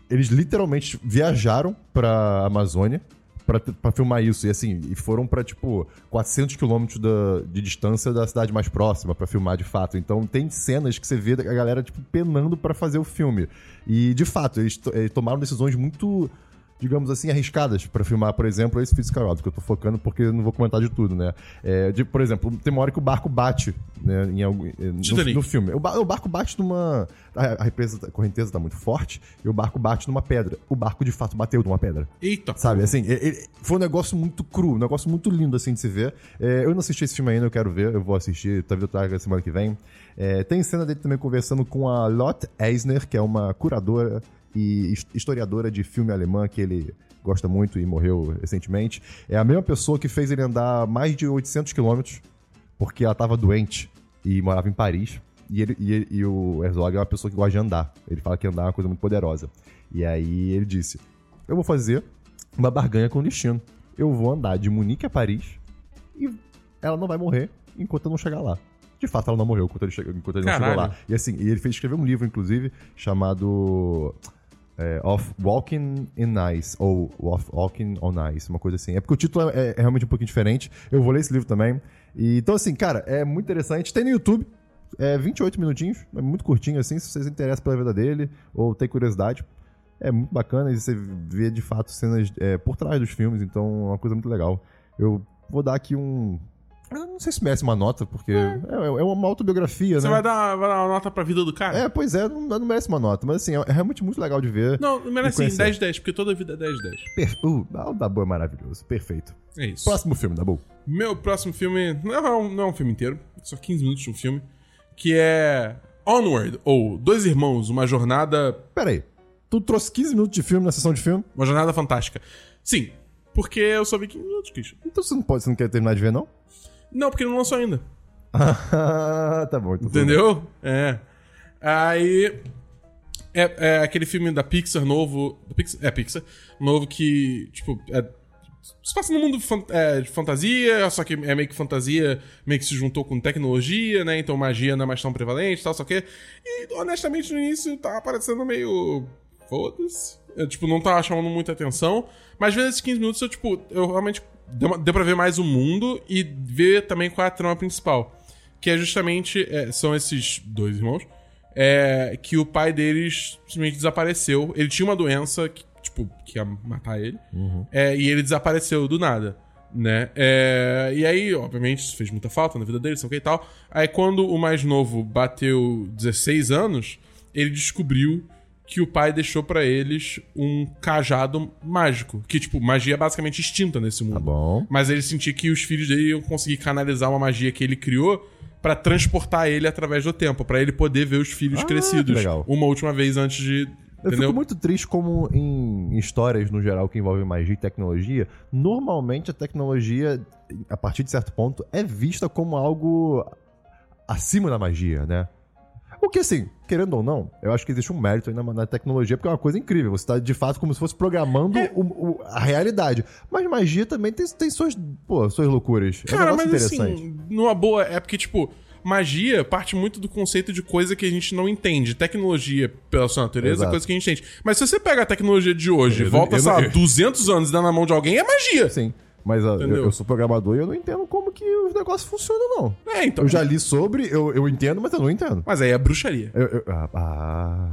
eles literalmente viajaram pra Amazônia pra filmar isso. E assim, e foram pra, tipo, 400 quilômetros de distância da cidade mais próxima pra filmar de fato. Então tem cenas que você vê a galera, tipo, penando pra fazer o filme. E, de fato, eles, to- eh, tomaram decisões muito digamos assim, arriscadas pra filmar, por exemplo, esse Fitzcarraldo, que eu tô focando porque eu não vou comentar de tudo, né? É, de, por exemplo, tem uma hora que o barco bate, né, em algum, eh, no, no filme. O, ba- o barco bate numa... A, a represa, a correnteza tá muito forte e o barco bate numa pedra. O barco, de fato, bateu numa pedra. Eita. Sabe, assim, e- e- foi um negócio muito cru, um negócio muito lindo, assim, de se ver. É, eu não assisti esse filme ainda, eu quero ver, eu vou assistir, talvez eu traga semana que vem. É, tem cena dele também conversando com a Lotte Eisner, que é uma curadora e his- historiadora de filme alemã, que ele gosta muito e morreu recentemente. É a mesma pessoa que fez ele andar mais de 800 quilômetros, porque ela tava doente e morava em Paris. E, ele, e, e o Herzog é uma pessoa que gosta de andar. Ele fala que andar é uma coisa muito poderosa. E aí ele disse: Eu vou fazer uma barganha com o destino. Eu vou andar de Munique a Paris e ela não vai morrer enquanto eu não chegar lá. De fato, ela não morreu enquanto ele, chega, enquanto ele não chegou lá. E assim, ele fez escrever um livro, inclusive, chamado é, Of Walking in Ice, ou Of Walking on Ice, uma coisa assim. É porque o título é, é realmente um pouquinho diferente. Eu vou ler esse livro também. E, então, assim, cara, é muito interessante. Tem no YouTube. É 28 minutinhos, é muito curtinho assim, se vocês interessam pela vida dele ou tem curiosidade. É muito bacana e você vê de fato cenas é, por trás dos filmes, então é uma coisa muito legal. Eu vou dar aqui um. Eu não sei se merece uma nota, porque é, é uma autobiografia, Você né? vai dar, vai dar uma nota pra vida do cara? É, pois é, não, não merece uma nota, mas assim, é realmente muito legal de ver. Não, merece sim, conhecer. 10-10, porque toda vida é 10-10. Per... Uh, o Dabu é maravilhoso, perfeito. É isso. Próximo filme, Dabu. Meu próximo filme não é, um, não é um filme inteiro, é só 15 minutos de um filme, que é Onward, ou Dois Irmãos, uma jornada, Pera aí, tu trouxe 15 minutos de filme na sessão de filme? uma jornada fantástica. Sim, porque eu só vi 15 minutos, Christian. Então você não pode, você não quer terminar de ver, não? Não, porque não lançou ainda. Ah, tá bom. Então bem. Entendeu? É. Aí. É, é aquele filme da Pixar novo. Da Pixar, é, Pixar. Novo que, tipo, é, se passa no mundo é, de fantasia, só que é meio que fantasia, meio que se juntou com tecnologia, né? Então magia não é mais tão prevalente e tal, só que. E honestamente no início tava parecendo meio. Foda-se. Eu, tipo, não tava chamando muita atenção. Mas vezes esses 15 minutos eu, tipo, eu realmente. Deu, deu pra ver mais o mundo e ver também qual é a trama principal. Que é justamente. é, são esses dois irmãos. é, que o pai deles simplesmente desapareceu. Ele tinha uma doença que, tipo, que ia matar ele. É, e ele desapareceu do nada. Né? É, e aí, obviamente, isso fez muita falta na vida dele, sei o que e tal. Aí, quando o mais novo bateu 16 anos, ele descobriu que o pai deixou pra eles um cajado mágico. Que, tipo, magia é basicamente extinta nesse mundo. Tá bom. Mas ele sentia que os filhos dele iam conseguir canalizar uma magia que ele criou pra transportar ele através do tempo, pra ele poder ver os filhos Ah, crescidos legal. uma última vez antes de. Eu entendeu? fico muito triste como em histórias no geral que envolvem magia e tecnologia, normalmente a tecnologia, a partir de certo ponto, é vista como algo acima da magia, né? O que, assim, querendo ou não, eu acho que existe um mérito aí na, tecnologia, porque é uma coisa incrível. Você tá, de fato, como se fosse programando É. o- o- a realidade. Mas magia também tem, tem suas, pô, suas loucuras. é um Cara, mas assim, numa boa, é porque, tipo, magia parte muito do conceito de coisa que a gente não entende. Tecnologia, pela sua natureza, Exato. é coisa que a gente entende. Mas se você pega a tecnologia de hoje e volta, eu- sei lá, eu- 200 anos e dá na mão de alguém, é magia. Sim. Mas eu, eu sou programador e eu não entendo como que os negócios funcionam, não. É, então. Eu já li sobre, eu, eu entendo, mas eu não entendo. Mas aí é bruxaria. Eu- eu- ah, ah,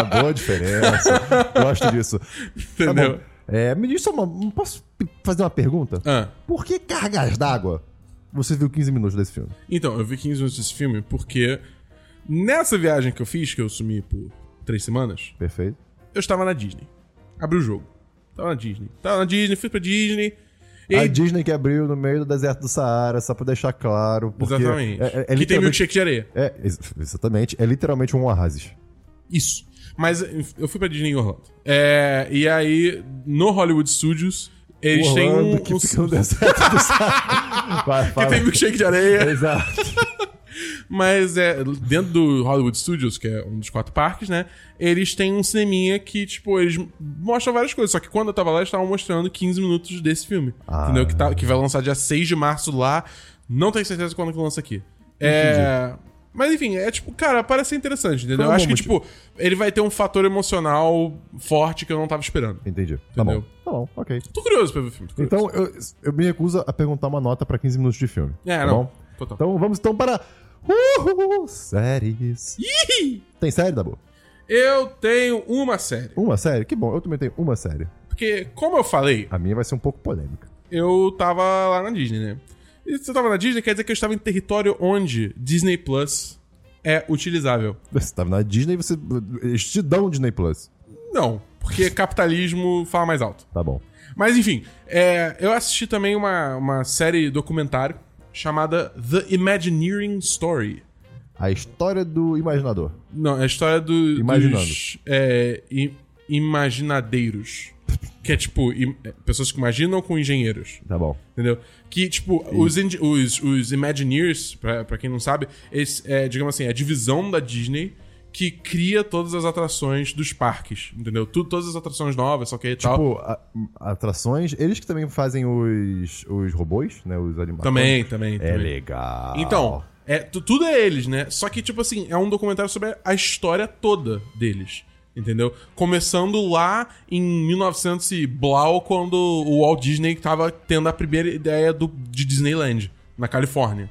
ah, *laughs* boa diferença. Gosto disso. Tá Entendeu? bom. É, me diz só uma. Posso fazer uma pergunta? Ah. Por que cargas d'água você viu 15 minutos desse filme? Então, eu vi 15 minutos desse filme porque nessa viagem que eu fiz, que eu sumi por três semanas, Perfeito. eu estava na Disney. Abri o jogo. Tava na Disney. Tava na Disney, fui pra Disney. E A Disney que abriu no meio do deserto do Saara, só pra deixar claro. Porque exatamente. É, é- é que tem milkshake de areia. É, ex- exatamente. É literalmente um oásis. Isso. Mas eu fui pra Disney em Orlando. É, e aí, no Hollywood Studios, eles têm Orlando, um. que um- fica no deserto do Saara. *laughs* Vai, que tem milkshake de areia. Exato. Mas é, dentro do Hollywood Studios, que é um dos quatro parques, né? Eles têm um cineminha que, tipo, eles mostram várias coisas. Só que quando eu tava lá, eles estavam mostrando 15 minutos desse filme. Ah. Entendeu? Que, tá, que vai lançar dia 6 de março lá. Não tenho certeza quando que lança aqui. É. Mas enfim, é tipo, cara, parece ser interessante, entendeu? Um Eu acho que, tipo, ele vai ter um fator emocional forte que eu não tava esperando. Entendi. Tá bom. Entendeu? Tá bom, ok. Tô curioso pra ver o filme. Então, eu, eu me recuso a perguntar uma nota pra 15 minutos de filme. É, tá não. bom? Total. Então vamos então para. Uhul, séries. Tem série, Dabu? Eu tenho uma série. Uma série? Que bom, eu também tenho uma série. Porque, como eu falei, A minha vai ser um pouco polêmica. eu tava lá na Disney, né? E se eu tava na Disney, quer dizer que eu estava em território onde Disney Plus é utilizável. Você tava na Disney e você. Eles te dão Disney Plus. Não, porque capitalismo fala mais alto. Tá bom. Mas enfim, é, eu assisti também uma, uma série documentário chamada The Imagineering Story. A história do imaginador. Não, é a história do, Imaginando. dos é, i- imaginadeiros. *laughs* Que é tipo, im- é, pessoas que imaginam com engenheiros. Tá bom. Entendeu? Que, tipo, os, os, os Imagineers, pra, pra quem não sabe, eles, é, digamos assim, é a divisão da Disney que cria todas as atrações dos parques, entendeu? Tu, todas as atrações novas, só que e tal. Tipo, a- atrações. Eles que também fazem os, os robôs, né? Os animais. Também, também, É também. legal. Então, é, tu- tudo é eles, né? Só que, tipo assim, é um documentário sobre a história toda deles. Entendeu? Começando lá em 1900 e blau, quando o Walt Disney tava tendo a primeira ideia do, de Disneyland, na Califórnia.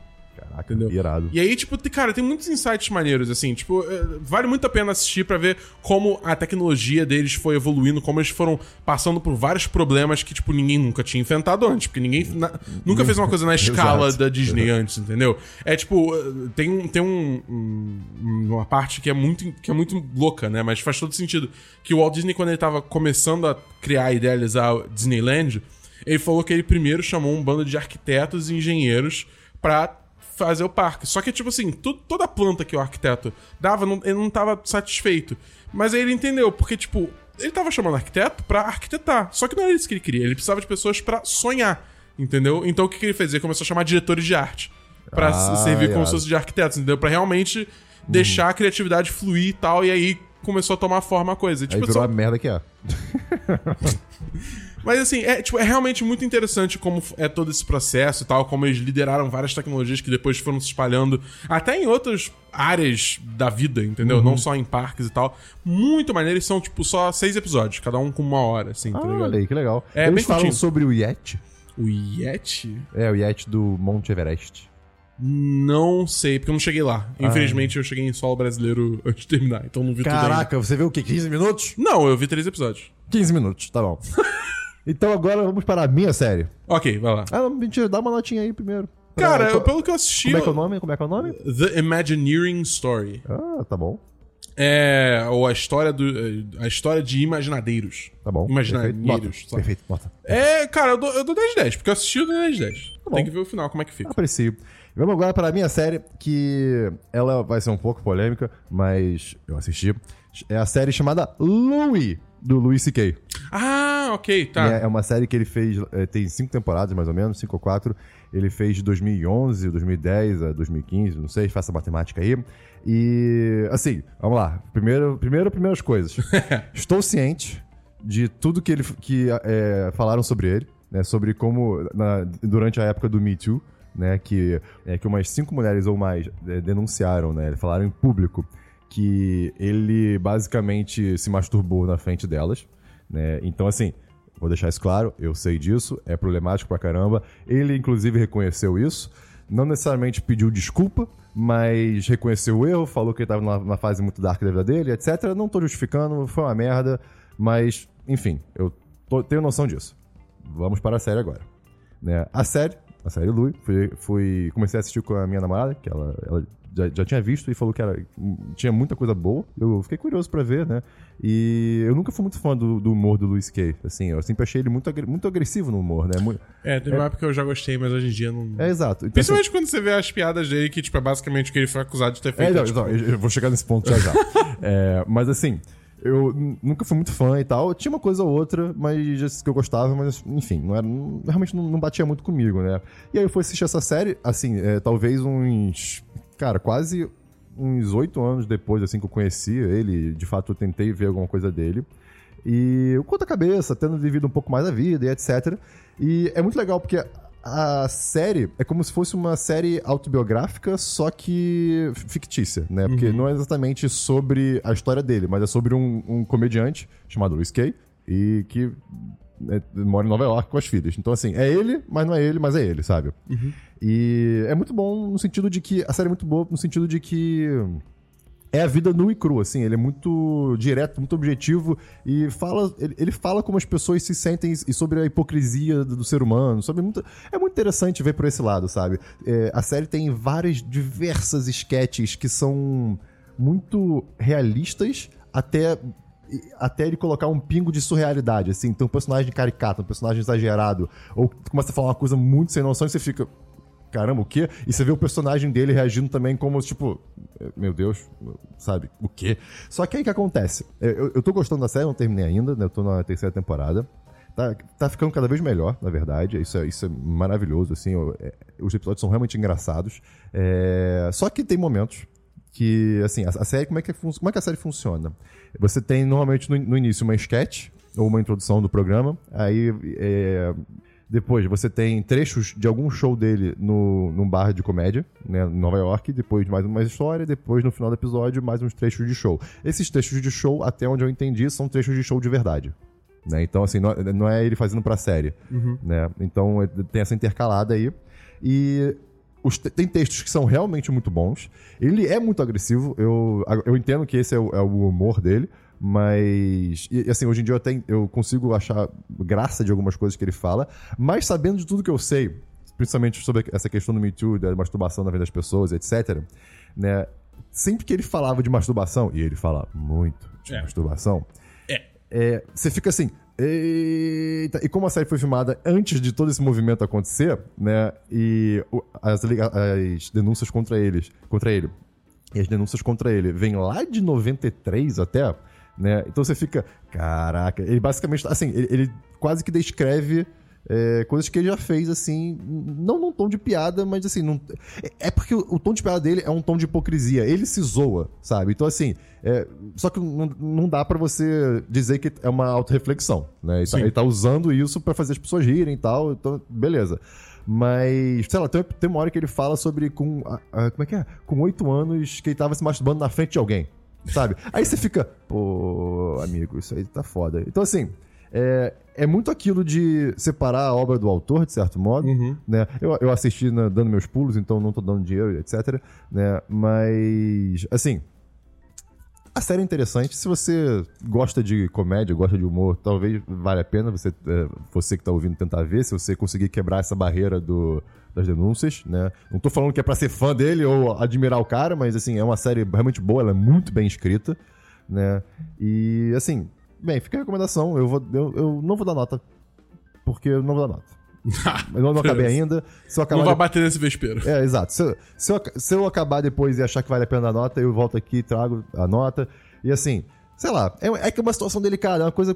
Entendeu? irado. E aí, tipo, cara, tem muitos insights maneiros, assim, tipo, é, vale muito a pena assistir pra ver como a tecnologia deles foi evoluindo, como eles foram passando por vários problemas que, tipo, ninguém nunca tinha enfrentado antes, porque ninguém na- nunca fez uma coisa na *laughs* escala Exato. da Disney antes, entendeu? É tipo, eh, tem, tem um, um- uma parte que é, muito, que é muito louca, né? Mas faz todo sentido. Que o Walt Disney, quando ele tava começando a criar e idealizar Disneyland, ele falou que ele primeiro chamou um bando de arquitetos e engenheiros pra fazer o parque. Só que, tipo assim, tu- toda a planta que o arquiteto dava, não- ele não tava satisfeito. Mas aí ele entendeu, porque, tipo, ele tava chamando arquiteto pra arquitetar. Só que não era isso que ele queria. Ele precisava de pessoas pra sonhar, entendeu? Então o que, que ele fez? Ele começou a chamar diretores de arte. Pra Ah, servir como se fosse de arquitetos, entendeu? Pra realmente deixar a criatividade fluir e tal. E aí começou a tomar forma a coisa. E, Aí tipo, virou só- a merda que é. *laughs* mas assim, é, tipo, é realmente muito interessante como é todo esse processo e tal, como eles lideraram várias tecnologias que depois foram se espalhando até em outras áreas da vida, entendeu? Uhum. Não só em parques e tal. Muito maneiro, eles são, tipo, só seis episódios, cada um com uma hora, assim, tá Ah, ligado? olha aí, que legal. É, Eles bem falam curtinho. sobre o Yeti. O Yeti? É, o Yeti do Monte Everest. Não sei, porque eu não cheguei lá. Infelizmente, eu cheguei em solo brasileiro antes de terminar, então não vi tudo ainda. Caraca, você viu o quê? 15 minutos? Não, eu vi três episódios. 15 minutos, tá bom. *laughs* então agora vamos para a minha série. Ok, vai lá. Ah, não, mentira, dá uma notinha aí primeiro. Pra- Cara, eu- co- pelo que eu assisti... Como é que é o nome? Como é que é o nome? The Imagineering Story. Ah, tá bom. É. Ou a história do. A história de imaginadeiros. Tá bom. Imaginadeiros. Perfeito. Nota. sabe? Perfeito, nota. É, cara, eu dou, eu dou 10 de 10, porque eu assisti o 10 de 10. bom. Tem que ver o final, como é que fica. Aprecio. Vamos agora para a minha série, que ela vai ser um pouco polêmica, mas eu assisti. É a série chamada Louie, do Louis C.K. Ah, ok, tá. É, é uma série que ele fez, é, tem cinco temporadas mais ou menos, cinco ou quatro. Ele fez de 2011, 2010 a 2015, não sei, faça a matemática aí. E, assim, vamos lá. Primeiro, primeiro primeiras coisas. *laughs* Estou ciente de tudo que, ele, que é, falaram sobre ele, né? Sobre como, na- durante a época do Me Too, né? Que, é, que umas cinco mulheres ou mais é, denunciaram, né? Falaram em público que ele basicamente se masturbou na frente delas, né? Então, assim, vou deixar isso claro, eu sei disso, é problemático pra caramba. Ele, inclusive, reconheceu isso. Não necessariamente pediu desculpa, mas reconheceu o erro, falou que ele tava numa, fase muito dark da vida dele, etc. Não tô justificando, foi uma merda, mas, enfim, eu tô- tenho noção disso. Vamos para a série agora. Né? A série, a série Lui, fui, fui- comecei a assistir com a minha namorada, que ela, ela já, já tinha visto e falou que era, tinha muita coisa boa. Eu fiquei curioso pra ver, né? E eu nunca fui muito fã do, do humor do Luis Kay. Assim, eu sempre achei ele muito, muito agressivo no humor, né? Muito- É, teve uma época que eu já gostei, mas hoje em dia não. é exato. Então, assim, Principalmente quando você vê as piadas dele, que, tipo, é basicamente o que ele foi acusado de ter É, feito. não, tipo, não, eu vou chegar nesse ponto já já. *laughs* É, mas assim, eu nunca fui muito fã e tal. Tinha uma coisa ou outra, mas que eu gostava, mas enfim, não era, não- realmente não, não batia muito comigo, né? E aí eu fui assistir essa série, assim, é, talvez uns. Cara, quase uns oito anos depois, assim, que eu conheci ele, de fato eu tentei ver alguma coisa dele. E eu conto a cabeça, tendo vivido um pouco mais a vida e etc. E é muito legal porque a série é como se fosse uma série autobiográfica, só que fictícia, né? Porque não é exatamente sobre a história dele, mas é sobre um, um comediante chamado Louis Kay e que né, mora em Nova York com as filhas. Então, assim, é ele, mas não é ele, mas é ele, sabe? E é muito bom no sentido de que. A série é muito boa no sentido de que é a vida nua e crua, assim. Ele é muito direto, muito objetivo e fala, ele, ele fala como as pessoas se sentem e sobre a hipocrisia do, do ser humano. Sobre muito, é muito interessante ver por esse lado, sabe? É, a série tem várias, diversas sketches que são muito realistas até até ele colocar um pingo de surrealidade, assim. Tem um personagem caricato, um personagem exagerado, ou começa a falar uma coisa muito sem noção e você fica, caramba, o quê? E você vê o personagem dele reagindo também como, tipo, meu Deus, sabe, o quê? Só que aí que acontece? Eu, eu tô gostando da série, não terminei ainda, né? Eu tô na terceira temporada. Tá, tá ficando cada vez melhor, na verdade. Isso é, isso é maravilhoso, assim. Eu, é, os episódios são realmente engraçados. É, só que tem momentos que, assim, a, a série, como é que, como é que a série funciona? Você tem, normalmente, no, no início, uma sketch, ou uma introdução do programa. Aí, é, depois, você tem trechos de algum show dele no, num bar de comédia, né, em Nova York. Depois, mais uma história. Depois, no final do episódio, mais uns trechos de show. Esses trechos de show, até onde eu entendi, são trechos de show de verdade. Né? Então, assim, não, não é ele fazendo pra série. Né? Então, tem essa intercalada aí. E os te- tem textos que são realmente muito bons. Ele é muito agressivo. Eu, eu entendo que esse é o, é o humor dele. Mas, e, assim, hoje em dia eu, até, eu consigo achar graça de algumas coisas que ele fala. Mas sabendo de tudo que eu sei, principalmente sobre essa questão do Me Too, da masturbação na vida das pessoas, etc., né? Sempre que ele falava de masturbação, e ele fala muito de É. masturbação, É. é, você fica assim. Eita. E como a série foi filmada antes de todo esse movimento acontecer, né? E as, as denúncias contra eles, contra ele, e as denúncias contra ele vêm lá de 93 até, né? Então você fica, caraca, ele basicamente, assim, ele, ele quase que descreve é, coisas que ele já fez, assim, não num tom de piada, mas assim, não, é- é porque o, o tom de piada dele é um tom de hipocrisia. Ele se zoa, sabe? Então, assim, é, só que não, não dá pra você dizer que é uma autorreflexão, né? Ele tá, ele tá usando isso pra fazer as pessoas rirem e tal, então, beleza. Mas, sei lá, tem, tem uma hora que ele fala sobre com. a- a- como é que é? Com oito anos que ele tava se masturbando na frente de alguém. Sabe? Aí você fica, pô, amigo, isso aí tá foda. Então, assim, é, é muito aquilo de separar a obra do autor, de certo modo. Uhum. Né? Eu, eu assisti né, dando meus pulos, então não tô dando dinheiro, etc. Né? Mas, assim, a série é interessante. Se você gosta de comédia, gosta de humor, talvez valha a pena você, é, você que tá ouvindo tentar ver, se você conseguir quebrar essa barreira do, das denúncias, né? Não tô falando que é pra ser fã dele ou admirar o cara, mas assim, é uma série realmente boa, ela é muito bem escrita, né? E assim, bem, fica a recomendação. Eu, vou, eu, eu não vou dar nota, porque eu não vou dar nota. *laughs* Eu não, acabei ainda. Se eu acabar Não vai de- bater nesse vespeiro. é, exato. Se eu, se, eu, se eu acabar depois e achar que vale a pena dar nota, eu volto aqui, trago a nota. E assim, sei lá, é, é que é uma situação delicada, é uma coisa.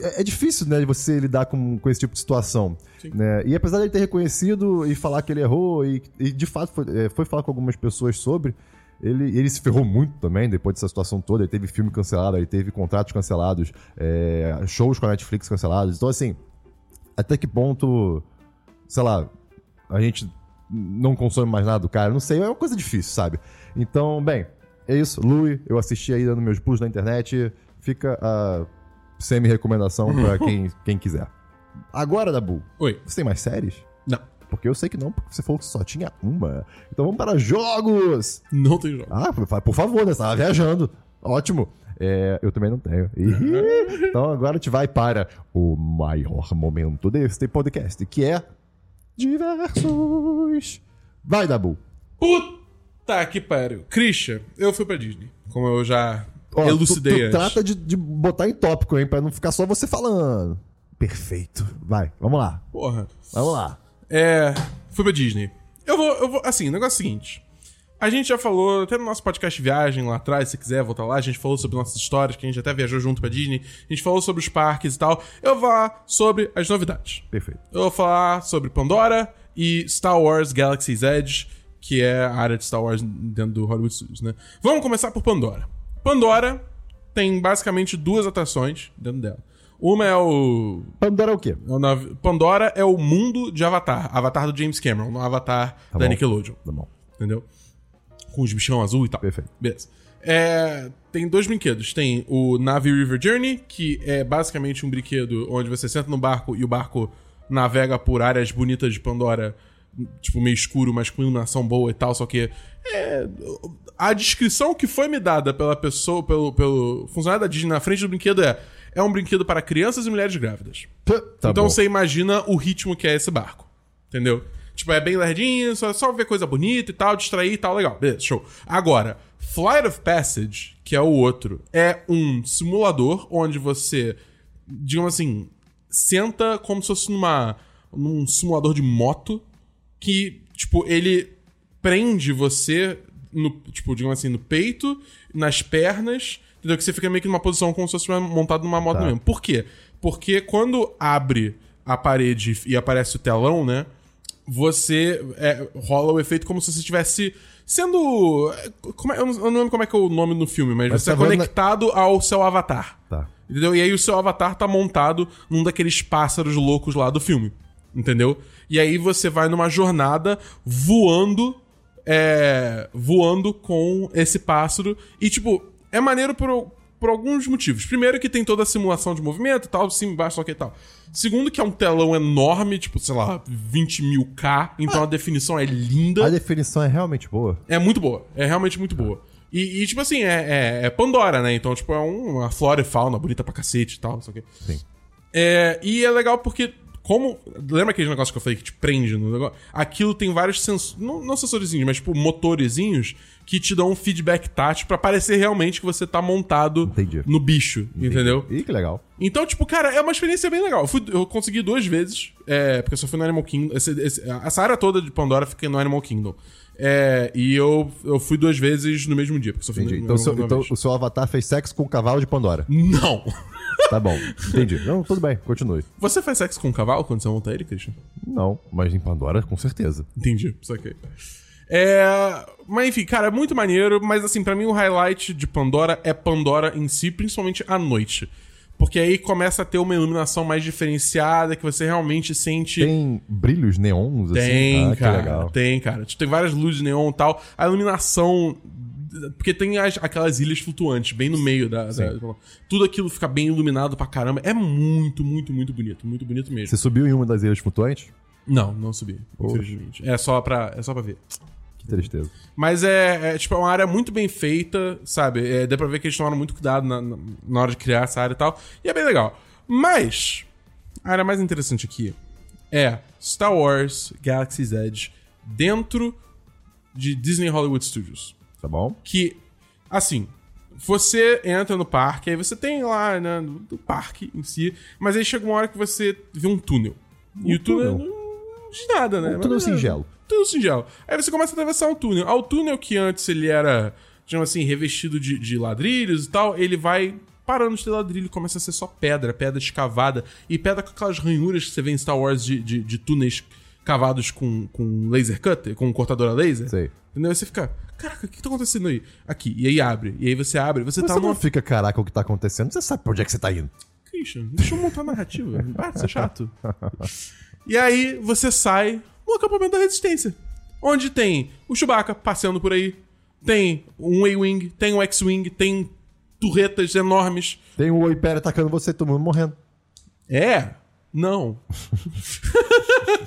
É, é difícil, né, de você lidar com, com esse tipo de situação. Sim. Né? E apesar dele ter reconhecido e falar que ele errou, e, e de fato foi, é, foi falar com algumas pessoas sobre. Ele, ele se ferrou muito também depois dessa situação toda. Ele teve filme cancelado, ele teve contratos cancelados, é, shows com a Netflix cancelados. Então, assim, até que ponto, sei lá, a gente não consome mais nada do cara, não sei, é uma coisa difícil, sabe? Então, bem, é isso. Louis, eu assisti aí dando meus pulos na internet. Fica a semi-recomendação pra *laughs* quem, quem quiser. Agora, Dabu, Oi. você tem mais séries? Não. Porque eu sei que não, porque você falou que só tinha uma. Então vamos para jogos! Não tem jogo. Ah, por favor, né? Você tava viajando. Ótimo. É, eu também não tenho. *laughs* Então agora a gente vai para o maior momento deste podcast, que é diversos. Vai, Dabu. Puta que pariu. Christian, eu fui pra Disney. Como eu já Ó, elucidei tu, tu antes. trata de, de botar em tópico, hein? Pra não ficar só você falando. Perfeito. Vai, vamos lá. Porra. Vamos lá. É. Fui pra Disney. Eu vou, eu vou. Assim, o negócio é o seguinte. A gente já falou, até no nosso podcast Viagem lá atrás, se quiser voltar lá, a gente falou sobre nossas histórias, que a gente até viajou junto pra Disney. A gente falou sobre os parques e tal. Eu vou falar sobre as novidades. Perfeito. Eu vou falar sobre Pandora e Star Wars Galaxy's Edge, que é a área de Star Wars dentro do Hollywood Studios, né? Vamos começar por Pandora. Pandora tem basicamente duas atrações dentro dela. Uma é o Pandora é o quê? é o nav- Pandora é o mundo de Avatar. Avatar do James Cameron, não Avatar da bom. Nickelodeon. Tá bom. Entendeu? Com os bichão azul e tal. Perfeito. Beleza. É, tem dois brinquedos. Tem o Navi River Journey, que é basicamente um brinquedo onde você senta no barco e o barco navega por áreas bonitas de Pandora tipo, meio escuro, mas com iluminação boa e tal, só que. É, a descrição que foi me dada pela pessoa, pelo, pelo funcionário da Disney na frente do brinquedo é. É um brinquedo para crianças e mulheres grávidas. Tá então bom. você imagina o ritmo que é esse barco. Entendeu? Tipo, é bem lerdinho, só, só ver coisa bonita e tal, distrair e tal, legal. Beleza, show. Agora, Flight of Passage, que é o outro, é um simulador onde você, digamos assim, senta como se fosse numa, num simulador de moto que, tipo, ele prende você no, tipo, digamos assim, no peito, nas pernas, entendeu? Que você fica meio que numa posição como se fosse montado numa moto Tá. mesmo. Por quê? Porque quando abre a parede e aparece o telão, né? Você é, rola o efeito como se você estivesse sendo. é, Como é- eu, não, lembro como é que é o nome no filme, mas, Mas você é tá na- conectado ao seu avatar. Tá. Entendeu? E aí o seu avatar tá montado num daqueles pássaros loucos lá do filme. Entendeu? E aí você vai numa jornada voando. É, voando com esse pássaro. E, tipo, é maneiro por, por alguns motivos. Primeiro, que tem toda a simulação de movimento e tal, cima, embaixo, só que e tal. Segundo, que é um telão enorme, tipo, sei lá, 20 mil K. Então a definição é linda. A definição é realmente boa. É muito boa. É realmente muito boa. E, e, tipo assim, é, é- é Pandora, né? Então, tipo, é um- uma flora e fauna bonita pra cacete e tal, não sei o quê. Sim. É, e é legal porque, como. Lembra aquele negócio que eu falei que te prende no negócio? Aquilo tem vários sensores. Não, não sensorizinhos, mas tipo, motorezinhos que te dão um feedback tátil pra parecer realmente que você tá montado Entendi. no bicho, entendeu? Ih, que legal. Então, tipo, cara, é uma experiência bem legal. Eu, fui- eu consegui duas vezes, é, porque eu só fui no Animal Kingdom. esse- esse- essa área toda de Pandora fica no Animal Kingdom. É, e eu, eu fui duas vezes no mesmo dia, porque só fui Entendi. no, Então, seu- então o seu avatar fez sexo com o cavalo de Pandora. Não! Tá bom. Entendi. Não, tudo bem. Continue. Você faz sexo com um cavalo quando você monta ele, Christian? Não, mas em Pandora, com certeza. Entendi, saquei. É. Mas enfim, cara, é muito maneiro, mas assim, pra mim o highlight de Pandora é Pandora em si, principalmente à noite. Porque aí começa a ter uma iluminação mais diferenciada, que você realmente sente. Tem brilhos neons, Tem, assim? Ah, cara. Que legal. Tem, cara. Tipo, tem várias luzes neon e tal. A iluminação. Porque tem as- aquelas ilhas flutuantes bem no meio da, da- Tudo aquilo fica bem iluminado pra caramba. É muito, muito, muito bonito. Muito bonito mesmo. Você subiu em uma das ilhas flutuantes? Não, não subi, infelizmente. É só pra, é só pra ver. Que tristeza. Mas é, é, tipo, é uma área muito bem feita, sabe? É, dá pra ver que eles tomaram muito cuidado na, na, na hora de criar essa área e tal. E é bem legal. Mas, a área mais interessante aqui é Star Wars Galaxy's Edge dentro de Disney Hollywood Studios. Tá bom? Que, assim, você entra no parque, aí você tem lá, né, no parque em si, mas aí chega uma hora que você vê um túnel. e o túnel, túnel? Não de nada, né? Um túnel é, singelo. Tudo singelo. Aí você começa a atravessar um túnel. Ao túnel que antes ele era, digamos assim, revestido de, de ladrilhos e tal, ele vai parando de ter ladrilho, começa a ser só pedra, pedra escavada. E pedra com aquelas ranhuras que você vê em Star Wars de, de, de túneis cavados com, com laser cutter, com cortadora laser. Sei. Entendeu? Aí você fica, caraca, o que tá acontecendo aí? Aqui. E aí abre. E aí você abre. Você, Você tá não numa. fica, caraca, o que tá acontecendo? Você sabe pra onde é que você tá indo. Christian, deixa eu montar a narrativa. Para de ser chato. *laughs* E aí você sai no acampamento da resistência. Onde tem o Chewbacca passeando por aí. Tem um A-Wing, tem um X-Wing, tem turretas enormes. Tem o Império atacando você, todo mundo morrendo. É? Não.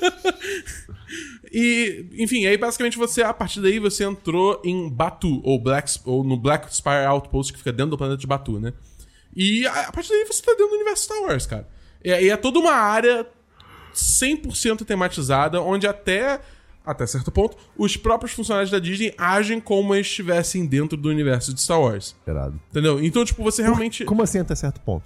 *laughs* e, enfim, aí basicamente você, a partir daí, você entrou em Batu, ou, Black, ou no Black Spire Outpost, que fica dentro do planeta de Batu, né? E a, a partir daí você tá dentro do universo Star Wars, cara. E, e é toda uma área 100% tematizada, onde até, até certo ponto, os próprios funcionários da Disney agem como eles estivessem dentro do universo de Star Wars. Irado. Entendeu? Então, tipo, você realmente. Como assim até certo ponto?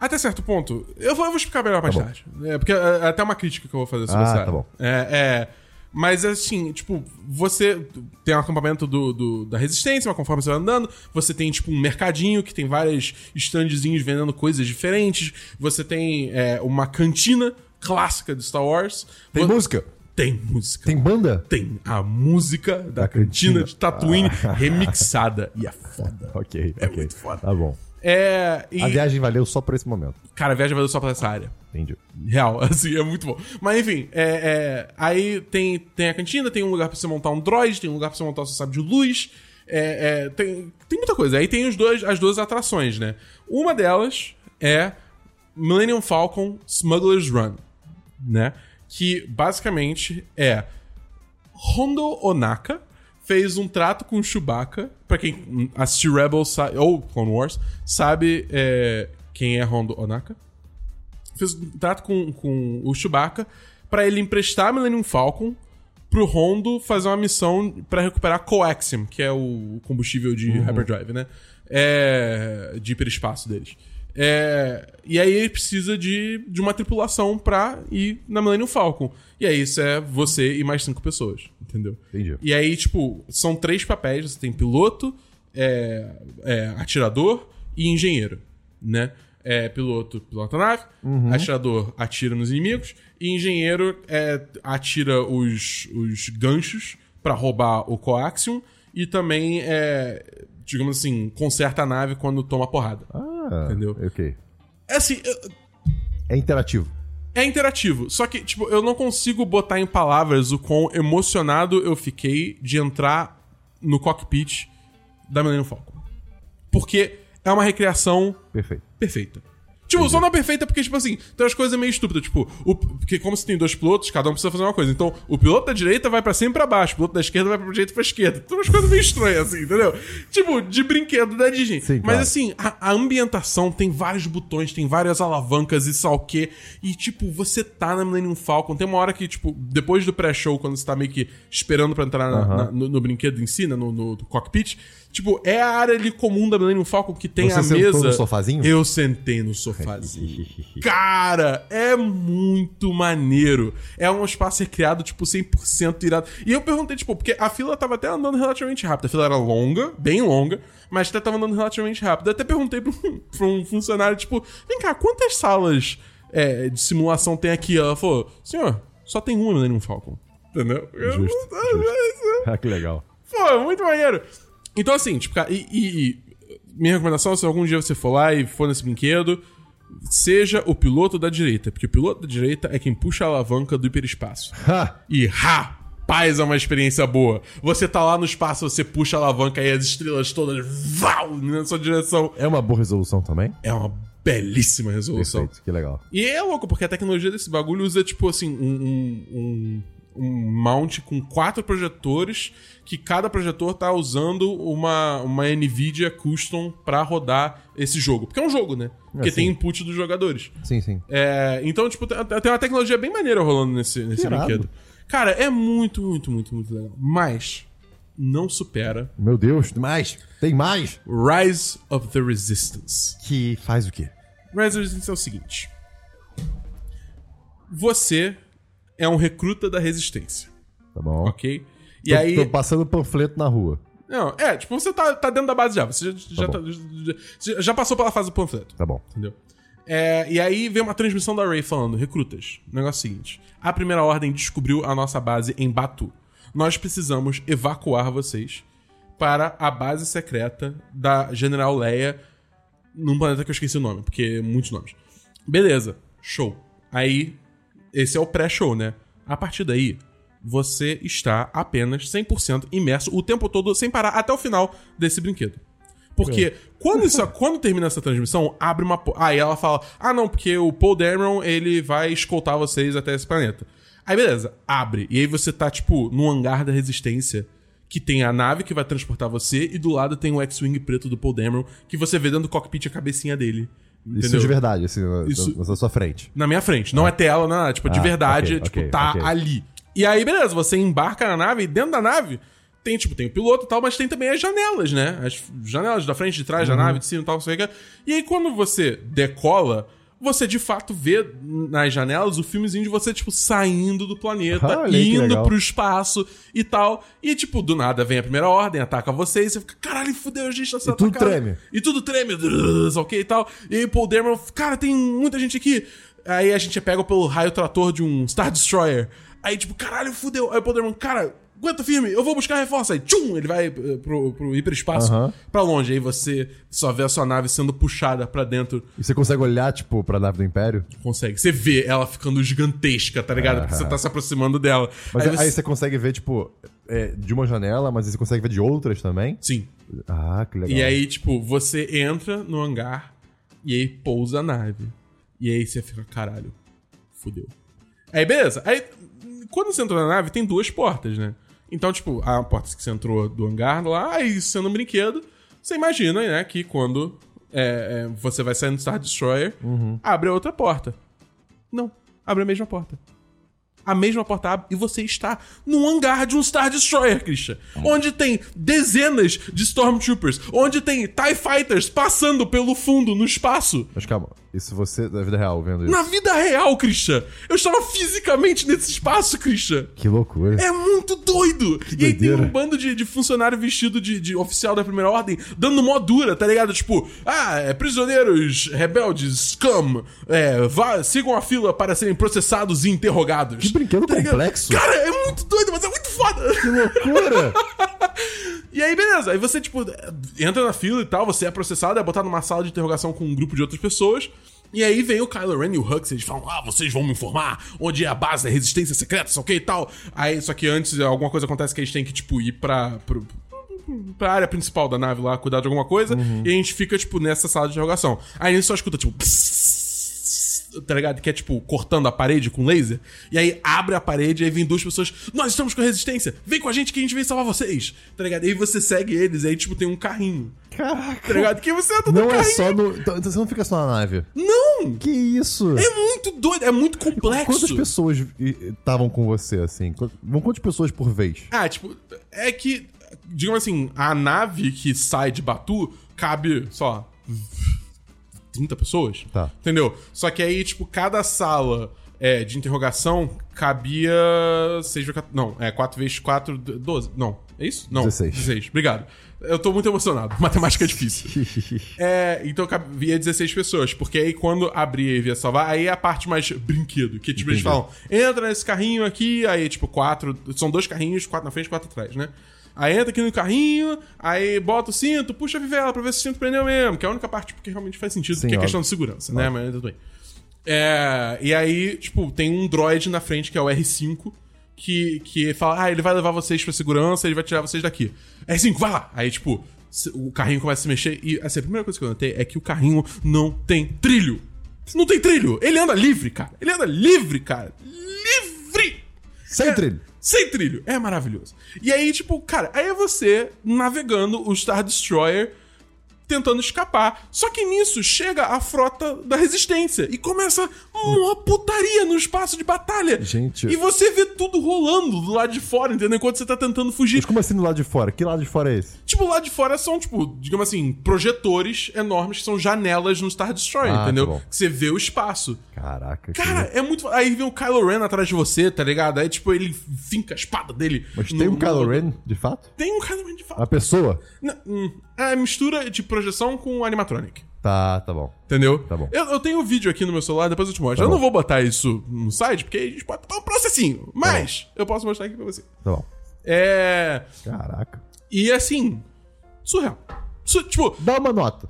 Até certo ponto. Eu vou, eu vou explicar melhor mais Tá tarde. É, porque é, é até uma crítica que eu vou fazer sobre Ah, essa tá bom. É, é, mas assim, tipo, você tem um acampamento do, do- da resistência, mas conforme você vai andando, você tem, tipo, um mercadinho que tem vários standzinhos vendendo coisas diferentes. Você tem é, uma cantina clássica de Star Wars. Tem música? Tem música. Tem banda? Tem a música da, Da cantina, cantina. de Tatooine remixada. E é foda. *laughs* Ok, É ok. muito foda. Tá bom. É. E, A viagem valeu só por esse momento. cara, a viagem valeu só pra essa área. Entendi. Real, *laughs* assim, é muito bom. Mas enfim, é, é, aí tem, tem a cantina, tem um lugar pra você montar um droid, tem um lugar pra você montar o seu sábio de luz. é, é, tem, tem muita coisa. Aí tem os dois, as duas atrações, né? Uma delas é Millennium Falcon Smuggler's Run, né? que basicamente é Hondo Onaka fez um trato com o Chewbacca. Pra quem assistiu Rebels ou Clone Wars, sabe é, quem é Hondo Onaka. Fez um trato com, com o Chewbacca pra ele emprestar a Millennium Falcon pro Hondo fazer uma missão pra recuperar Coaxium, que é o combustível de Hyperdrive, né? É, de hiperespaço deles. É, e aí ele precisa de, de uma tripulação pra ir na Millennium Falcon. E aí isso é você e mais cinco pessoas, entendeu? Entendi. E aí, tipo, são três papéis. Você tem piloto, é, é, atirador e engenheiro, né? É, piloto pilota a nave, atirador atira nos inimigos e engenheiro é, atira os, os ganchos pra roubar o coaxium e também, é, digamos assim, conserta a nave quando toma porrada. Ah, Entendeu? Ok. É assim, eu- É interativo. é interativo, só que, tipo, eu não consigo botar em palavras o quão emocionado eu fiquei de entrar no cockpit da Millennium Falcon. Porque é uma recriação Perfeito. perfeita. Tipo, só não é perfeita porque, tipo assim, tem umas coisas meio estúpidas. Tipo, o, porque como você tem dois pilotos, cada um precisa fazer uma coisa. Então, o piloto da direita vai pra cima e pra baixo, o piloto da esquerda vai pra direita e pra esquerda. Tem umas coisas meio estranhas, assim, entendeu? Tipo, de brinquedo da Disney. Sim, Mas claro. assim, a, a ambientação tem vários botões, tem várias alavancas e sal quê. E, tipo, você tá na Millennium Falcon. Tem uma hora que, tipo, depois do pré-show, quando você tá meio que esperando pra entrar na- na- no, no brinquedo em si, né, no, no cockpit, tipo, é a área ali comum da Millennium Falcon que tem Você a sentou mesa. no sofazinho? Eu sentei no sofazinho. *laughs* Cara, é muito maneiro. É um espaço recriado, tipo, 100% irado. E eu perguntei, tipo, porque a fila tava até andando relativamente rápido. A fila era longa, bem longa, mas até tava andando relativamente rápido. Eu até perguntei pra um, *laughs* pra um funcionário, tipo, vem cá, quantas salas é, de simulação tem aqui? Ela falou, senhor, só tem uma Millennium Falcon. Entendeu? Eu Justo, *laughs* não tava- Ah, que legal. Pô, muito maneiro. Então, assim, tipo, cara, e, e- e minha recomendação, se algum dia você for lá e for nesse brinquedo, seja o piloto da direita, porque o piloto da direita é quem puxa a alavanca do hiperespaço. *laughs* Ha! E rapaz, é uma experiência boa. Você tá lá no espaço, você puxa a alavanca e as estrelas todas vau, na sua direção. É uma boa resolução também? É uma belíssima resolução. Perfeito, que legal. E é louco, porque a tecnologia desse bagulho usa, tipo assim, um, um, um, um mount com quatro projetores, que cada projetor tá usando uma, uma NVIDIA Custom pra rodar esse jogo. Porque é um jogo, né? Porque sim. tem input dos jogadores. Sim, sim. É, então, tipo, tem tem uma tecnologia bem maneira rolando nesse, nesse brinquedo. Cara, é muito, muito, muito, muito legal. Mas não supera Meu Deus, mais! Tem mais! Rise of the Resistance. Que faz o quê? Rise of the Resistance é o seguinte. Você é um recruta da resistência, Tá bom. ok? E Tô, aí. tô passando panfleto na rua. Não, é, tipo, você tá, tá dentro da base já. Você já, já, bom. tá- já- já- já passou pela fase do panfleto. Tá bom. Entendeu? É, e aí vem uma transmissão da Ray falando: recrutas, o negócio é o seguinte: a primeira ordem descobriu a nossa base em Batu. Nós precisamos evacuar vocês para a base secreta da General Leia num planeta que eu esqueci o nome, porque muitos nomes. Beleza, show. Aí, esse é o pré-show, né? A partir daí, você está apenas 100% imerso o tempo todo, sem parar, até o final desse brinquedo. Porque quando, isso, *laughs* quando termina essa transmissão, abre uma. Aí ela fala: Ah, não, porque o Paul Dameron ele vai escoltar vocês até esse planeta. Aí beleza, abre. E aí você tá, tipo, no hangar da resistência. Que tem a nave que vai transportar você, e do lado tem o X-Wing preto do Paul Dameron, que você vê dentro do cockpit a cabecinha dele. Isso Entendeu? de verdade, assim, na, Isso- na- sua frente. Na minha frente. Não é tela, não é. Tipo, de Ah, verdade, ok, tipo, ok, tá ok. ali. E aí, beleza, você embarca na nave e dentro da nave tem, tipo, tem o piloto e tal, mas tem também as janelas, né? As janelas da frente, de trás Uhum. da nave, de cima e tal, não sei o que. E aí, quando você decola, você de fato vê nas janelas o filmezinho de você, tipo, saindo do planeta, *laughs* Olha indo pro espaço e tal. E, tipo, do nada vem a primeira ordem, ataca você e você fica, caralho, fudeu, a gente tá sendo tudo atacado." treme. E tudo treme, drrr, ok e tal. E aí Paul Dameron, cara, tem muita gente aqui. Aí a gente é pego pelo raio trator de um Star Destroyer. Aí, tipo, caralho, fudeu. Aí o Paul Dameron, cara, aguenta firme, eu vou buscar reforço. Aí, tchum, ele vai eh, pro, pro hiperespaço Aham. pra longe. Aí você só vê a sua nave sendo puxada pra dentro. E você consegue olhar, tipo, pra nave do Império? Consegue. Você vê ela ficando gigantesca, tá ligado? Porque você tá se aproximando dela. Mas aí, você- você consegue ver, tipo, é, de uma janela, mas aí você consegue ver de outras também? Sim. Ah, que legal. E aí, tipo, você entra no hangar e aí pousa a nave. E aí você fica, caralho, fudeu. Aí, beleza. Aí, quando você entrou na nave, tem duas portas, né? Então, tipo, a porta que você entrou do hangar lá, aí sendo um brinquedo, você imagina, né, que quando é, é, você vai sair no Star Destroyer, abre a outra porta. Não, abre a mesma porta. A mesma porta abre e você está num hangar de um Star Destroyer, Christian. Onde tem dezenas de Stormtroopers. Onde tem TIE Fighters passando pelo fundo, no espaço. Mas calma, isso você da vida real vendo isso. Na vida real, Christian. Eu estava fisicamente nesse espaço, Christian. Que loucura. É muito doido! e aí tem um bando de, de funcionário vestido de, de oficial da primeira ordem dando mó dura, tá ligado? Tipo, ah, é, prisioneiros rebeldes, scum, é, vá, sigam a fila para serem processados e interrogados. Que brinquedo Tá complexo. Cara, é muito doido, mas é muito foda! Que loucura! *laughs* E aí, beleza. Aí você, tipo, entra na fila e tal, você é processado, é botado numa sala de interrogação com um grupo de outras pessoas. E aí vem o Kylo Ren e o Hux, eles falam, ah, vocês vão me informar onde é a base da resistência secreta, sei o que e tal. Aí, só que antes alguma coisa acontece que eles têm que, tipo, ir pra... Pro, pra área principal da nave lá, cuidar de alguma coisa, e a gente fica, tipo, nessa sala de interrogação. Aí a gente só escuta, tipo, psss, *laughs* tá ligado? Que é, tipo, cortando a parede com laser. E aí abre a parede e aí vem duas pessoas, nós estamos com a resistência, vem com a gente que a gente vem salvar vocês, tá ligado? E aí você segue eles, e aí, tipo, tem um carrinho, Caraca. tá ligado? Que você entra no Não é carrinho. só no. Então você não fica só na nave. Não! Que isso? É muito doido, é muito complexo. Quantas pessoas estavam com você, assim? Quantas pessoas por vez? Ah, tipo, é que, digamos assim, a nave que sai de Batu cabe só 30 pessoas. Tá. Entendeu? Só que aí, tipo, cada sala é, de interrogação cabia 6 vezes 4. Não, é 4 vezes 4, 12. Não, é isso? Não. 16. 16. Obrigado. Eu tô muito emocionado. *laughs* Matemática é difícil. *laughs* É, então cabia 16 pessoas, porque aí quando abria e via salvar, aí é a parte mais brinquedo, que tipo, eles Entendi. falam, entra nesse carrinho aqui, aí tipo, quatro, são dois carrinhos, quatro na frente e quatro atrás, né? Aí entra aqui no carrinho, aí bota o cinto, puxa a fivela pra ver se o cinto prendeu mesmo, que é a única parte que realmente faz sentido, Sim, que é questão de segurança, né? Mas tudo bem. É, e aí, tipo, tem um droid na frente, que é o R5, que, que fala, ah, ele vai levar vocês pra segurança, ele vai tirar vocês daqui. R5, vai lá! Aí, tipo, o carrinho começa a se mexer e, assim, a primeira coisa que eu notei é que o carrinho não tem trilho. Não tem trilho! Ele anda livre, cara! Ele anda livre, cara! Livre! Sem É, trilho. Sem trilho. É maravilhoso. E aí, tipo, cara, aí é você navegando o Star Destroyer tentando escapar. Só que nisso chega a frota da resistência e começa uma putaria no espaço de batalha. Gente. E você vê tudo rolando do lado de fora, entendeu? Enquanto você tá tentando fugir. Mas como assim do lado de fora? Que lado de fora é esse? Tipo, lá de fora são, tipo, digamos assim, projetores enormes que são janelas no Star Destroyer, Ah, tá entendeu? bom. Que você vê o espaço. Caraca. que Cara, é muito. Aí vem o Kylo Ren atrás de você, tá ligado? Aí, tipo, ele finca a espada dele. Mas no- tem um Kylo Ren, de fato? Tem um Kylo Ren de fato. A pessoa? Não, hum, É mistura de projeção com animatronic. Tá, tá bom. Entendeu? Tá bom. Eu, eu tenho um vídeo aqui no meu celular, depois eu te mostro. Tá eu não bom. vou botar isso no site, porque a gente pode botar um processinho. Mas eu posso mostrar aqui pra você. Tá bom. É. Caraca. E assim. Surreal. Su- tipo, Dá uma nota.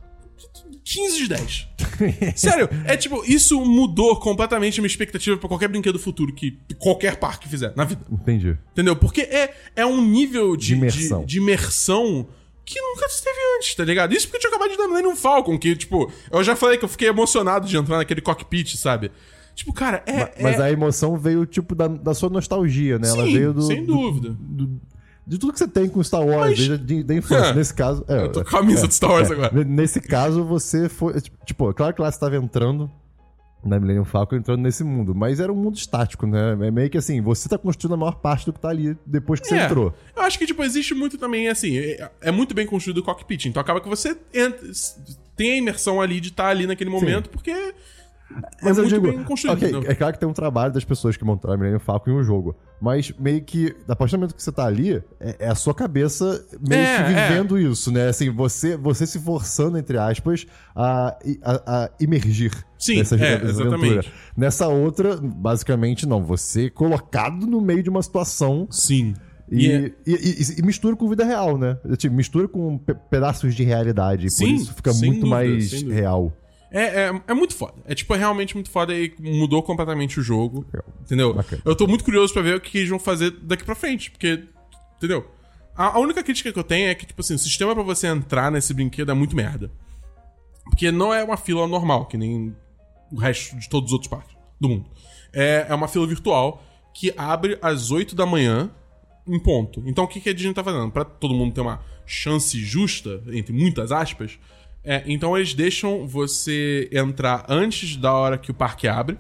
15 de 10. *laughs* Sério, é tipo, isso mudou completamente a minha expectativa pra qualquer brinquedo futuro que qualquer parque fizer na vida. Entendi. Entendeu? Porque é, é um nível de, De imersão. de, de imersão que nunca esteve antes, tá ligado? Isso porque eu tinha acabado de dar Millennium Falcon, que, tipo, eu já falei que eu fiquei emocionado de entrar naquele cockpit, sabe? Tipo, cara, é. Ma- Mas é... a emoção veio, tipo, da, da sua nostalgia, né? Ela Sim, veio do. sem do- dúvida. do- de tudo que você tem com Star Wars, Mas- desde de- da infância. É. Nesse caso. É, Eu tô com a camisa de Star Wars agora. N- Nesse caso, você foi. Tipo, é claro que lá você estava entrando na Millennium Falcon, entrando nesse mundo, mas era um mundo estático, né? É meio que assim, você tá construindo a maior parte do que tá ali depois que você É. entrou. Eu acho que, tipo, existe muito também, assim, é, é muito bem construído o cockpit. Então acaba que você entra- tem a imersão ali de estar ali naquele momento, porque é Mas eu muito digo, bem construído. ok, entendeu? é claro que tem um trabalho das pessoas que montaram a Millennium Falcon em um jogo, mas meio que, a partir do momento que você tá ali, é, é a sua cabeça meio É, que é. vivendo isso, né? Assim, você, você se forçando, entre aspas, a, a, a imergir Sim, nessa, é, nessa exatamente. aventura. Nessa outra, basicamente, não. Você colocado no meio de uma situação Sim. e, é- e- e- e mistura com vida real, né? Tipo, mistura com pe- pedaços de realidade. Sim, por isso fica muito dúvida, mais real. É, é, é muito foda. É tipo, é realmente muito foda e mudou completamente o jogo. Entendeu? Bacana. Eu tô muito curioso pra ver o que eles vão fazer daqui pra frente. Porque, entendeu? A, a única crítica que eu tenho é que, tipo assim, o sistema pra você entrar nesse brinquedo é muito merda. Porque não é uma fila normal, que nem o resto de todos os outros parques do mundo. é, é uma fila virtual que abre às 8 da manhã em ponto. Então o que, que a Disney tá fazendo? Pra todo mundo ter uma chance justa, entre muitas aspas, é, então eles deixam você entrar antes da hora que o parque abre,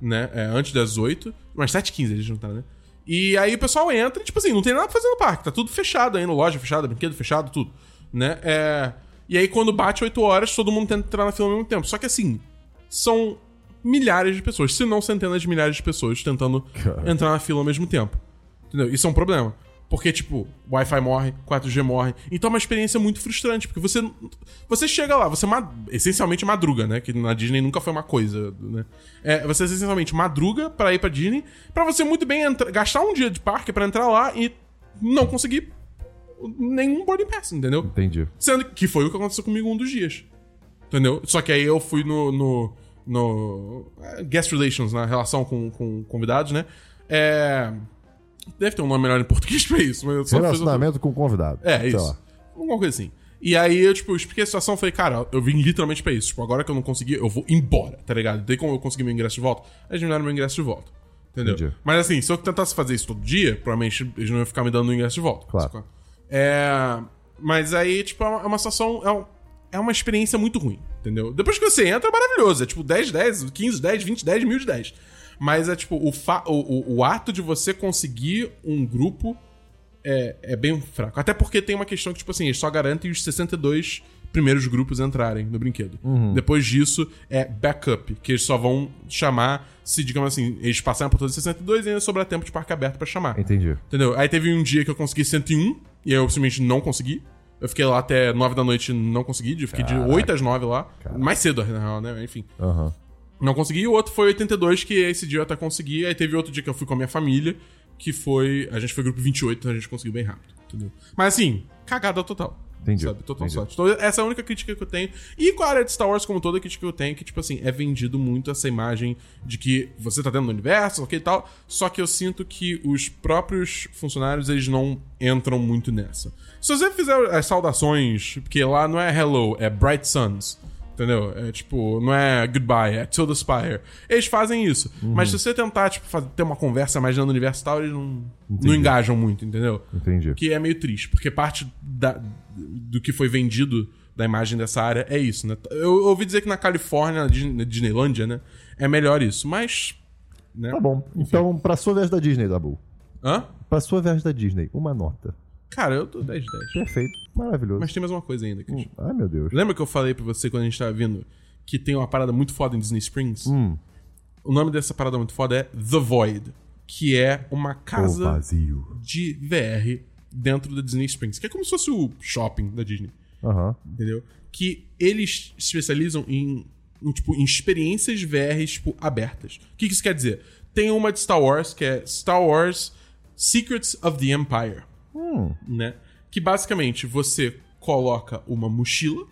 né? É, antes das 8. Mas 7h15 eles não tá, né? E aí o pessoal entra e, tipo assim, não tem nada pra fazer no parque. Tá tudo fechado ainda, loja fechada, brinquedo fechado, tudo. Né? É... E aí quando bate 8 horas, todo mundo tenta entrar na fila ao mesmo tempo. Só que assim, são milhares de pessoas, se não centenas de milhares de pessoas tentando Cara. entrar na fila ao mesmo tempo. Entendeu? Isso é um problema. Porque, tipo, Wi-Fi morre, 4G morre. Então é uma experiência muito frustrante, porque você. Você chega lá, você ma- essencialmente madruga, né? Que na Disney nunca foi uma coisa, né? É, você essencialmente madruga pra ir pra Disney, pra você muito bem gastar um dia de parque pra entrar lá e não conseguir nenhum boarding pass, entendeu? Entendi. Sendo que foi o que aconteceu comigo um dos dias. Entendeu? Só que aí eu fui no. no, no é, guest relations, na relação com, com convidados, né? É. Deve ter um nome melhor em português *laughs* pra isso, mas eu só fiz. Relacionamento com convidado. É, isso. lá. Alguma coisa assim. E aí eu, tipo, expliquei a situação, falei, cara, eu vim literalmente pra isso. Tipo, agora que eu não consegui, eu vou embora, tá ligado? Daí como eu consegui meu ingresso de volta, eles me deram meu ingresso de volta. Entendeu? Entendi. Mas assim, se eu tentasse fazer isso todo dia, provavelmente eles não iam ficar me dando o ingresso de volta. Claro. É. Mas aí, tipo, é uma, é uma situação. É, um- é uma experiência muito ruim, entendeu? Depois que você entra, é maravilhoso. É tipo 10, 10, 15, 10, 20, 10, mil de 10. Mas é tipo, o, fa o, o, o ato de você conseguir um grupo é, é bem fraco. Até porque tem uma questão que, tipo assim, eles só garantem os 62 primeiros grupos entrarem no brinquedo. Depois disso, é backup, que eles só vão chamar se, digamos assim, eles passarem por todos os 62 e ainda sobrar tempo de parque aberto pra chamar. Entendi. Entendeu? Aí teve um dia que eu consegui 101, e aí eu simplesmente não consegui. Eu fiquei lá até 9 da noite e não consegui. Eu fiquei de 8 às 9 lá. Mais cedo, na real, né? Enfim. Aham. Não consegui. O outro foi 82, que esse dia eu até consegui. Aí teve outro dia que eu fui com a minha família, que foi. A gente foi grupo 28, então a gente conseguiu bem rápido. Entendeu? Mas assim, cagada total. Entendi, Sabe? Total entendi. sorte. Então, essa é a única crítica que eu tenho. E com a área de Star Wars, como toda crítica que eu tenho, que, tipo assim, é vendido muito essa imagem de que você tá dentro do universo, ok e tal. Só que eu sinto que os próprios funcionários, eles não entram muito nessa. Se você fizer as saudações, porque lá não é hello, é bright suns. Entendeu? É tipo, não é goodbye, é till the spire. Eles fazem isso. Uhum. Mas se você tentar, tipo, fazer, ter uma conversa mais do universo e tal, eles não, não engajam muito, entendeu? Entendi. Que é meio triste, porque parte da- do que foi vendido da imagem dessa área é isso, né? Eu ouvi dizer que na Califórnia, na Disney- na Disneylândia, né? É melhor isso, mas. Né? Tá bom. Então, pra sua viagem da Disney, Dabu. Hã? Pra sua viagem da Disney, uma nota. Cara, eu tô 10 10. Perfeito. Maravilhoso. Mas tem mais uma coisa ainda, Christian. Hum, Ai, meu Deus. Lembra que eu falei pra você quando a gente tava vindo que tem uma parada muito foda em Disney Springs? Hum. O nome dessa parada muito foda é The Void, que é uma casa de VR dentro da Disney Springs, que é como se fosse o shopping da Disney. Aham. entendeu? Que eles se especializam em, em, tipo, em experiências VR, tipo, abertas. O que, que isso quer dizer? Tem uma de Star Wars, que é Star Wars Secrets of the Empire, Hum. né? Que basicamente você coloca uma mochila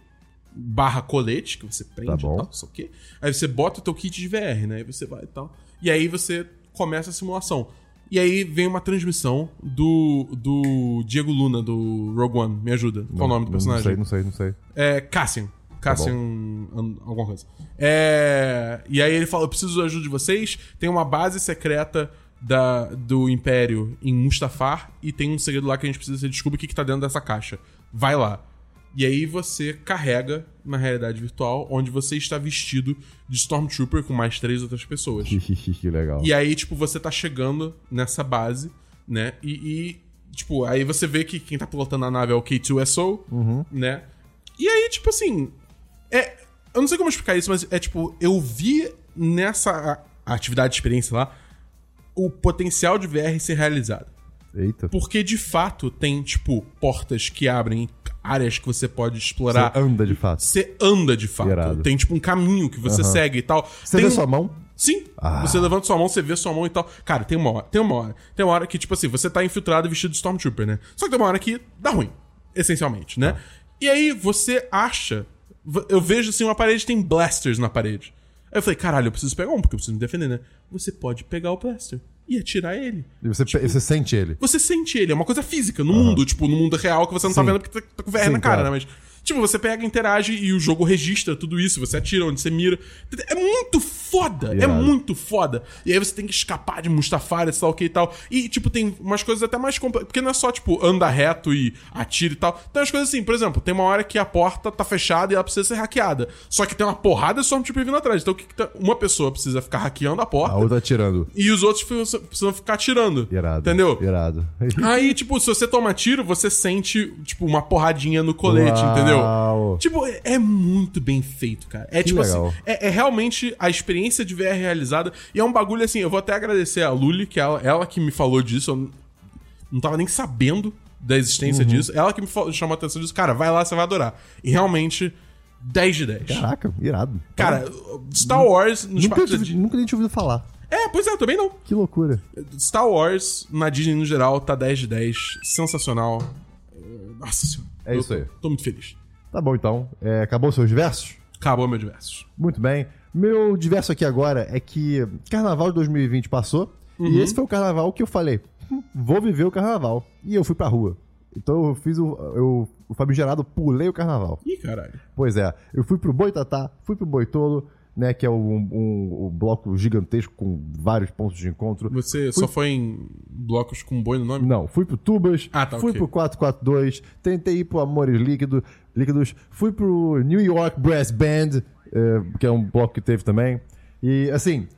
barra colete, que você prende Tá e bom. tal, não sei o quê. Aí você bota o teu kit de VR, né? Aí você vai e tal. E aí você começa a simulação. E aí vem uma transmissão do, do Diego Luna, do Rogue One. Me ajuda. Qual o nome do personagem? Não sei, não sei, não sei. É Cassian. Cassian. an- alguma coisa. É, e aí ele fala: Eu preciso da ajuda de vocês. Tem uma base secreta da, do Império em Mustafar. E tem um segredo lá que a gente precisa descubra o que, que tá dentro dessa caixa. Vai lá. E aí você carrega na realidade virtual, onde você está vestido de Stormtrooper com mais três outras pessoas. *laughs* que legal. E aí, tipo, você tá chegando nessa base, né? E, e, tipo, aí você vê que quem tá pilotando a nave é o K2SO, né? E aí, tipo assim. É. Eu não sei como explicar isso, mas é tipo, eu vi nessa atividade de experiência lá o potencial de VR ser realizado. Eita. Porque de fato tem, tipo, portas que abrem áreas que você pode explorar. Você anda de fato. Você anda de fato. Irado. Tem, tipo, um caminho que você segue e tal. Você tem vê sua mão? Sim. Ah. Você levanta sua mão, você vê sua mão e tal. Cara, tem uma hora. Tem uma hora. Tem uma hora que, tipo assim, você tá infiltrado e vestido de Stormtrooper, né? Só que tem uma hora que dá ruim. Essencialmente, né? E aí você acha. Eu vejo assim, uma parede tem blasters na parede. Aí eu falei, caralho, eu preciso pegar um, porque eu preciso me defender, né? Você pode pegar o blaster e atirar ele. E você, Tipo, você sente ele. Você sente ele, é uma coisa física, no mundo, tipo, no mundo real que você não tá Sim. vendo porque tá, tá com VR Sim, na cara, claro. né? Mas, tipo, você pega, interage e o jogo registra tudo isso, você atira onde você mira. É muito foda. É muito foda. E aí você tem que escapar de Mustafari, sei lá o que e tal. E, tipo, tem umas coisas até mais complexas. Porque não é só, tipo, anda reto e atira e tal. Tem umas coisas assim, por exemplo, tem uma hora que a porta tá fechada e ela precisa ser hackeada. Só que tem uma porrada de Stormtrooper vindo atrás. Então o que que tá- uma pessoa precisa ficar hackeando a porta A outra atirando. e os outros precisam ficar atirando. Irado. Entendeu? Irado. *laughs* Aí, tipo, se você toma tiro, você sente, tipo, uma porradinha no colete, Uau. entendeu? Tipo, é, é muito bem feito, cara. É tipo legal. assim, é, é realmente a experiência de VR realizada. E é um bagulho assim, eu vou até agradecer a Luli, que ela, ela que me falou disso. Eu não- tava nem sabendo da existência Uhum. disso. Ela que me falou, chamou a atenção disso. Cara, vai lá, você vai adorar. E realmente, 10 de 10. Caraca, irado. Cara, Star Wars nos nunca, parques tive, nunca nem tinha ouvido falar. É, pois é, eu também não. Que loucura. Star Wars, na Disney no geral, tá 10 de 10. Sensacional. Nossa senhora. É isso aí. Tô muito feliz. Tá bom, então. É, acabou seus versos? Acabou meu diversos. Muito bem. Meu diverso aqui agora é que Carnaval de 2020 passou e esse foi o carnaval que eu falei, "Hum, vou viver o carnaval. E eu fui pra rua. Então eu fiz o, eu, o famigerado pulei o carnaval. Ih, caralho. Pois é, eu fui pro Boitatá, fui pro Boitolo, né, que é um, um- um bloco gigantesco com vários pontos de encontro. Você só foi em blocos com boi no nome? Não, fui pro Tubas, Ah, tá, fui ok. pro 442, tentei ir pro Amores Líquido, Líquidos, fui pro New York Brass Band, que é um bloco que teve também. E, assim,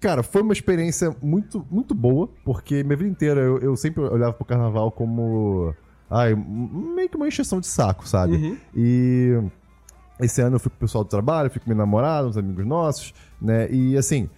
cara, foi uma experiência muito, muito boa, porque minha vida inteira eu, eu sempre olhava pro carnaval como. Ai, meio que uma encheção de saco, sabe? Uhum. E. Esse ano eu fui com o pessoal do trabalho, fui com minha namorada, uns amigos nossos, né? E assim,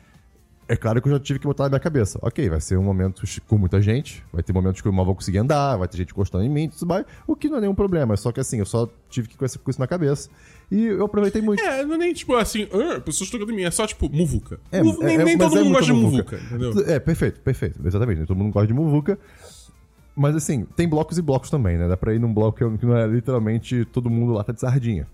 é claro que eu já tive que botar na minha cabeça. Ok, vai ser um momento com muita gente, vai ter momentos que eu mal vou conseguir andar, vai ter gente encostando em mim, tudo mais, o que não é nenhum problema. Só que assim, eu só tive que com isso na cabeça. E eu aproveitei muito. É, não é nem tipo assim, ah, pessoas tocando em mim. É só tipo, muvuca. É, Muvu- nem é, nem todo é mundo gosta de muvuca. entendeu? É, perfeito, perfeito. Exatamente. nem Todo mundo gosta de muvuca. Mas assim, tem blocos e blocos também, né? Dá pra ir num bloco que que não é literalmente todo mundo lá tá de sardinha.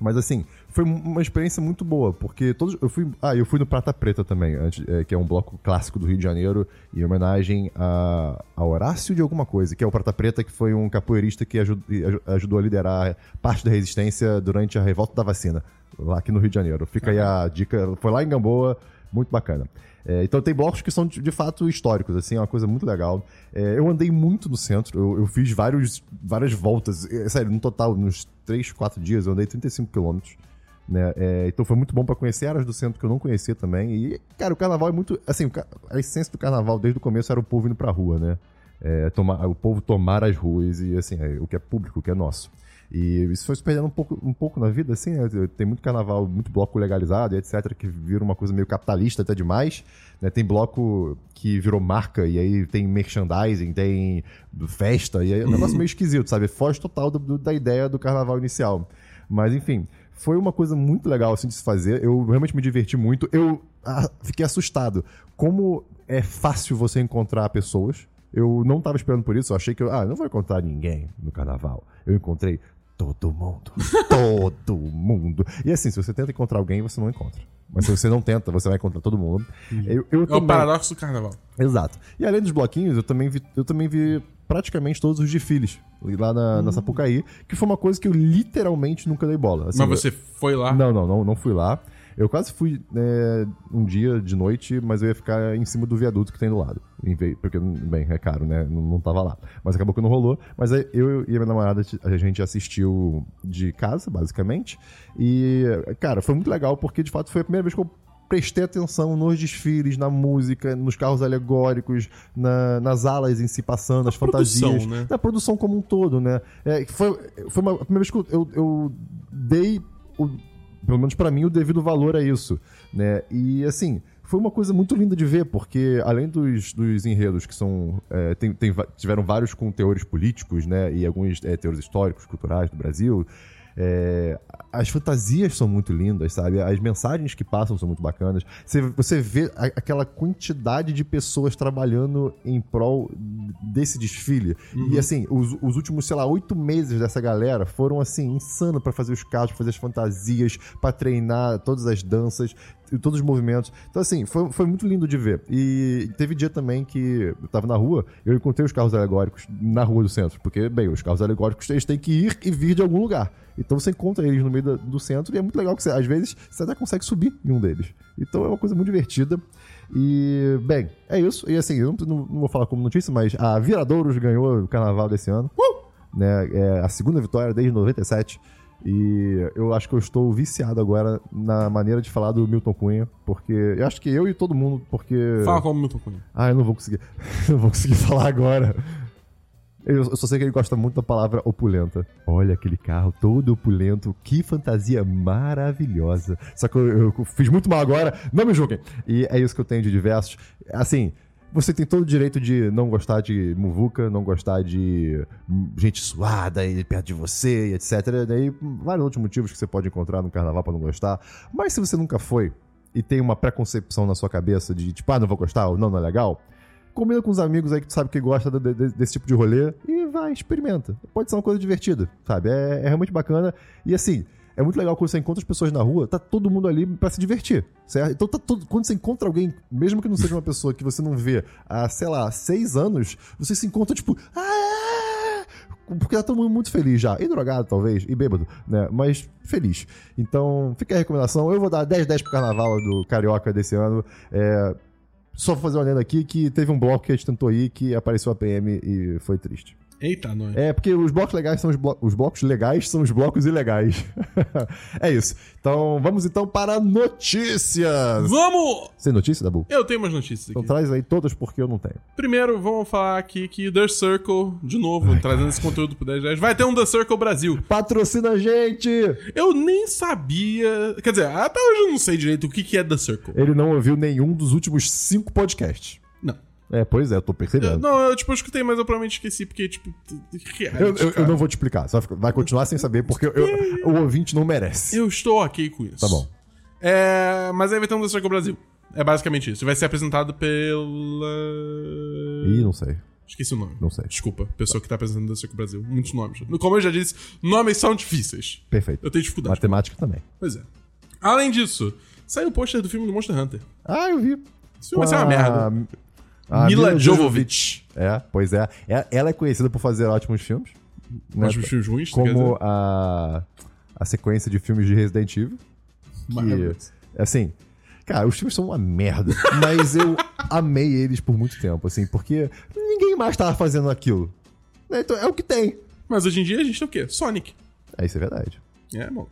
Mas assim, foi uma experiência muito boa, porque todos. Eu fui. Ah, eu fui no Prata Preta também, antes, é, que é um bloco clássico do Rio de Janeiro, em homenagem a, a Horácio de alguma coisa, que é o Prata Preta, que foi um capoeirista que aju- e aju- ajudou a liderar parte da resistência durante a revolta da vacina, lá aqui no Rio de Janeiro. Fica aí a dica. Foi lá em Gamboa, muito bacana. É, então tem blocos que são de, de fato históricos, assim, é uma coisa muito legal. É, eu andei muito no centro, eu, eu fiz vários, várias voltas, é, sério, no total, nos 3, 4 dias eu andei 35 quilômetros. Né? É, então foi muito bom pra conhecer áreas do centro que eu não conhecia também. E, cara, o carnaval é muito. Assim, a essência do carnaval desde o começo era o povo indo pra rua, né? É, tomar, o povo tomar as ruas e, assim, é, o que é público, o que é nosso. E isso foi se perdendo um pouco, um pouco na vida, assim, né? Tem muito carnaval, muito bloco legalizado etc., que vira uma coisa meio capitalista até demais. Né? Tem bloco que virou marca e aí tem merchandising, tem festa, e aí é um negócio meio esquisito, sabe? Foge total do- do- da ideia do carnaval inicial. Mas, enfim, foi uma coisa muito legal assim de se fazer. Eu realmente me diverti muito. Eu ah, fiquei assustado. Como é fácil você encontrar pessoas. Eu não tava esperando por isso. Eu achei que eu, ah, eu não vou encontrar ninguém no carnaval. Eu encontrei todo mundo. *laughs* todo mundo. E assim, se você tenta encontrar alguém, você não encontra. Mas se você não tenta, você vai encontrar todo mundo. Eu, eu É o também- paradoxo do carnaval. Exato. E além dos bloquinhos, eu também vi, eu também vi praticamente todos os desfiles lá na, na Sapucaí, que foi uma coisa que eu literalmente nunca dei bola. Assim, Mas eu- você foi lá. Não, não, não, não fui lá. Eu quase fui né, um dia de noite, mas eu ia ficar em cima do viaduto que tem do lado. Porque, bem, é caro, né? Não, não tava lá. Mas acabou que não rolou. Mas aí eu e a minha namorada, a gente assistiu de casa, basicamente. E, cara, foi muito legal, porque de fato foi a primeira vez que eu prestei atenção nos desfiles, na música, nos carros alegóricos, na- nas alas em si passando, as produção, fantasias. né? Na produção como um todo, né? É, foi, foi uma, a primeira vez que eu, eu, dei, o- pelo menos pra mim, o devido valor a isso, né? E, assim, foi uma coisa muito linda de ver, porque além dos, dos enredos que são... é, tem, tem tiveram vários com teores políticos, né? E alguns é, teores históricos, culturais do Brasil... É, as fantasias são muito lindas, sabe? As mensagens que passam são muito bacanas. Você, você vê a- aquela quantidade de pessoas trabalhando em prol desse desfile. E assim, os, os últimos, sei lá, oito meses dessa galera foram assim, insano pra fazer os carros, pra fazer as fantasias, pra treinar todas as danças, e todos os movimentos. Então, assim, foi, foi muito lindo de ver. E teve dia também que eu tava na rua, eu encontrei os carros alegóricos na rua do centro. Porque, bem, os carros alegóricos eles têm que ir e vir de algum lugar. Então você encontra eles no meio da- do centro e é muito legal que você, às vezes, você até consegue subir em um deles. Então é uma coisa muito divertida. E, bem, é isso. E assim, eu não, não- vou falar como notícia, mas a Viradouros ganhou o carnaval desse ano. Né? É a segunda vitória desde 97. E eu acho que eu estou viciado agora na maneira de falar do Milton Cunha, porque eu acho que eu e todo mundo, porque. Fala como Milton Cunha. Ah, eu não vou conseguir. *laughs* não vou conseguir falar agora. Eu, só sei que ele gosta muito da palavra opulenta. Olha aquele carro todo opulento, que fantasia maravilhosa. Só que eu, eu fiz muito mal agora, não me julguem. E é isso que eu tenho de diversos. Assim, você tem todo o direito de não gostar de muvuca, não gostar de gente suada aí perto de você, e etc. Daí vários outros motivos que você pode encontrar no carnaval pra não gostar. Mas se você nunca foi e tem uma preconcepção na sua cabeça de tipo, ah, não vou gostar ou não, não é legal, combina com os amigos aí que tu sabe que gosta de- de- desse tipo de rolê e vai, experimenta. Pode ser uma coisa divertida, sabe? É, é realmente bacana. E assim, é muito legal quando você encontra as pessoas na rua, tá todo mundo ali pra se divertir, certo? Então tá todo, quando você encontra alguém, mesmo que não seja uma pessoa que você não vê há, sei lá, seis anos, você se encontra tipo. "Ah!" Porque tá todo mundo muito feliz já. E drogado, talvez, e bêbado, né? Mas feliz. Então, fica a recomendação. Eu vou dar 10-10 pro carnaval do Carioca desse ano. É, só vou fazer uma lenda aqui que teve um bloco que a gente tentou ir que apareceu a PM e foi triste. Eita, nós. É, porque os blocos legais são os, blo- os blocos legais são os blocos ilegais. *laughs* é isso. Então, vamos então para notícias. Vamos! Sem notícia, Dabu? Eu tenho umas notícias Então aqui. traz aí todas porque eu não tenho. Primeiro, vamos falar aqui que The Circle, de novo, trazendo esse conteúdo pro 10 10, vai ter um The Circle Brasil. Patrocina a gente! Eu nem sabia. Quer dizer, até hoje eu não sei direito o que, que é The Circle. Ele não ouviu nenhum dos últimos cinco podcasts. É, pois é, eu tô Eu, percebendo. não, eu tipo, eu escutei, mas eu provavelmente esqueci, porque, tipo. que é, Eu, eu- eu não vou te explicar, só vai continuar sem saber, porque eu- eu- o ouvinte não merece. Eu estou ok com isso. Tá bom. É, mas aí vai ter um The Circle Brasil. É basicamente isso. Vai ser apresentado pela. Ih, não sei. Esqueci o nome. Não sei. Desculpa, pessoa que tá apresentando The Circle Brasil. Muitos nomes. Como eu já disse, nomes são difíceis. Perfeito. Eu tenho dificuldade. Matemática também. Pois é. Além disso, saiu o pôster do filme do Monster Hunter. Ah, eu vi. Esse filme vai ser uma merda. A Mila Jovovich. É, pois é. É- Ela é conhecida por fazer ótimos filmes. né? Ótimos filmes ruins, Como a, a sequência de filmes de Resident Evil. Que, assim, cara, os filmes são uma merda. *laughs* mas eu amei eles por muito tempo, assim, porque ninguém mais tava fazendo aquilo. Né, Então é o que tem. Mas hoje em dia a gente tem o quê? Sonic. É, isso é verdade. É, bom.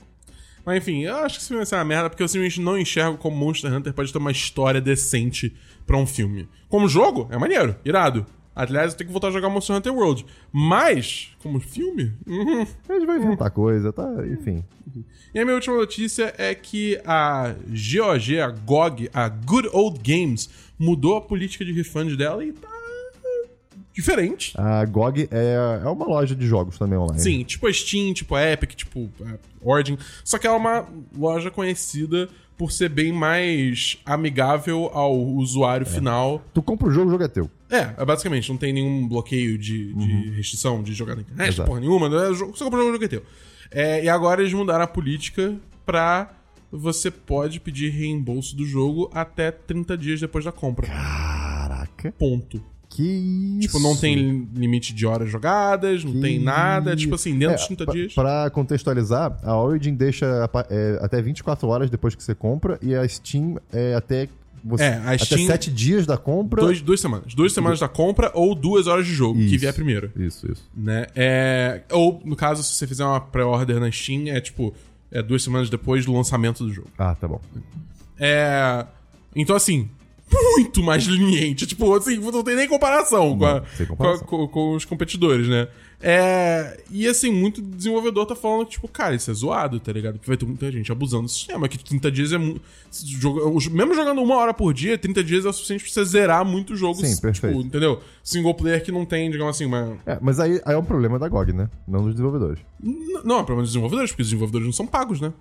Mas enfim, eu acho que esse filme vai ser uma merda, porque eu simplesmente não enxergo como Monster Hunter pode ter uma história decente pra um filme. Como jogo, é maneiro, irado. Aliás, eu tenho que voltar a jogar Monster Hunter World. Mas, como filme, uhum. Eles vão inventar coisa, tá? Enfim. E a minha última notícia é que a GOG, a GOG, a Good Old Games, mudou a política de refund dela e tá diferente. A GOG é, é uma loja de jogos também online. Sim, tipo a Steam, tipo a Epic, tipo a Origin. Só que ela é uma loja conhecida por ser bem mais amigável ao usuário final. Tu compra o jogo, o jogo é teu. É, é basicamente, não tem nenhum bloqueio de, de restrição de jogar na internet, Exato. porra nenhuma. né? Você compra o jogo, o jogo é teu. É, e agora eles mudaram a política pra você pode pedir reembolso do jogo até 30 dias depois da compra. Caraca. Ponto. Que isso. Tipo, não tem limite de horas jogadas, não Que tem nada. Tipo assim, dentro É, dos 30 pra- dias. Pra contextualizar, a Origin deixa é, até 24 horas depois que você compra e a Steam é até, você, É, a até Steam- 7 dias da compra. Dois, duas semanas. Duas semanas da compra ou duas horas de jogo, que Isso. vier primeiro. Isso, isso. Né? É, ou, no caso, se você fizer uma pré-order na Steam, é tipo, é duas semanas depois do lançamento do jogo. Ah, tá bom. É. Então, assim, muito mais leniente. Tipo, assim, não tem nem comparação, com, a- sem com a- comparação. com- com os competidores, né? É. E assim, muito desenvolvedor tá falando que, tipo, cara, isso é zoado, tá ligado? Porque vai ter muita gente abusando do sistema. Que 30 dias é muito. Mesmo jogando uma hora por dia, 30 dias é o suficiente pra você zerar muito jogo. Sim, tipo, perfeito. entendeu? Single player que não tem, digamos assim, uma. É, mas aí, aí é um problema da GOG, né? Não dos desenvolvedores. N- Não, é problema dos desenvolvedores, porque os desenvolvedores não são pagos, né?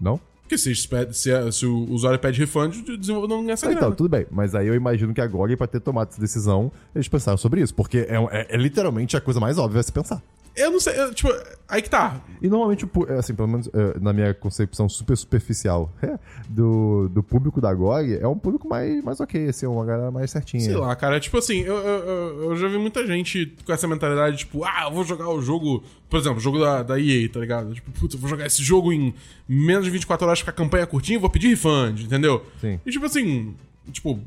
Não? Porque se, se, se o usuário pede refund, o desenvolvedor não ganha essa Ah, então, grana. tudo bem. Mas aí eu imagino que a GOG, pra ter tomado essa decisão, eles pensaram sobre isso. Porque é, é- é literalmente a coisa mais óbvia a se pensar. Eu não sei, eu, tipo, aí que tá. E normalmente, pu- assim, pelo menos eh, na minha concepção super superficial *laughs* é, do, do público da GOG, é um público mais, mais ok, assim, uma galera mais certinha. Sei lá, cara, tipo assim, eu, eu, eu- já vi muita gente com essa mentalidade, tipo, ah, eu vou jogar o jogo, por exemplo, o jogo da, da EA, tá ligado? Tipo, putz, eu vou jogar esse jogo em menos de 24 horas com a campanha curtinha e vou pedir refund, entendeu? Sim. E tipo assim, tipo,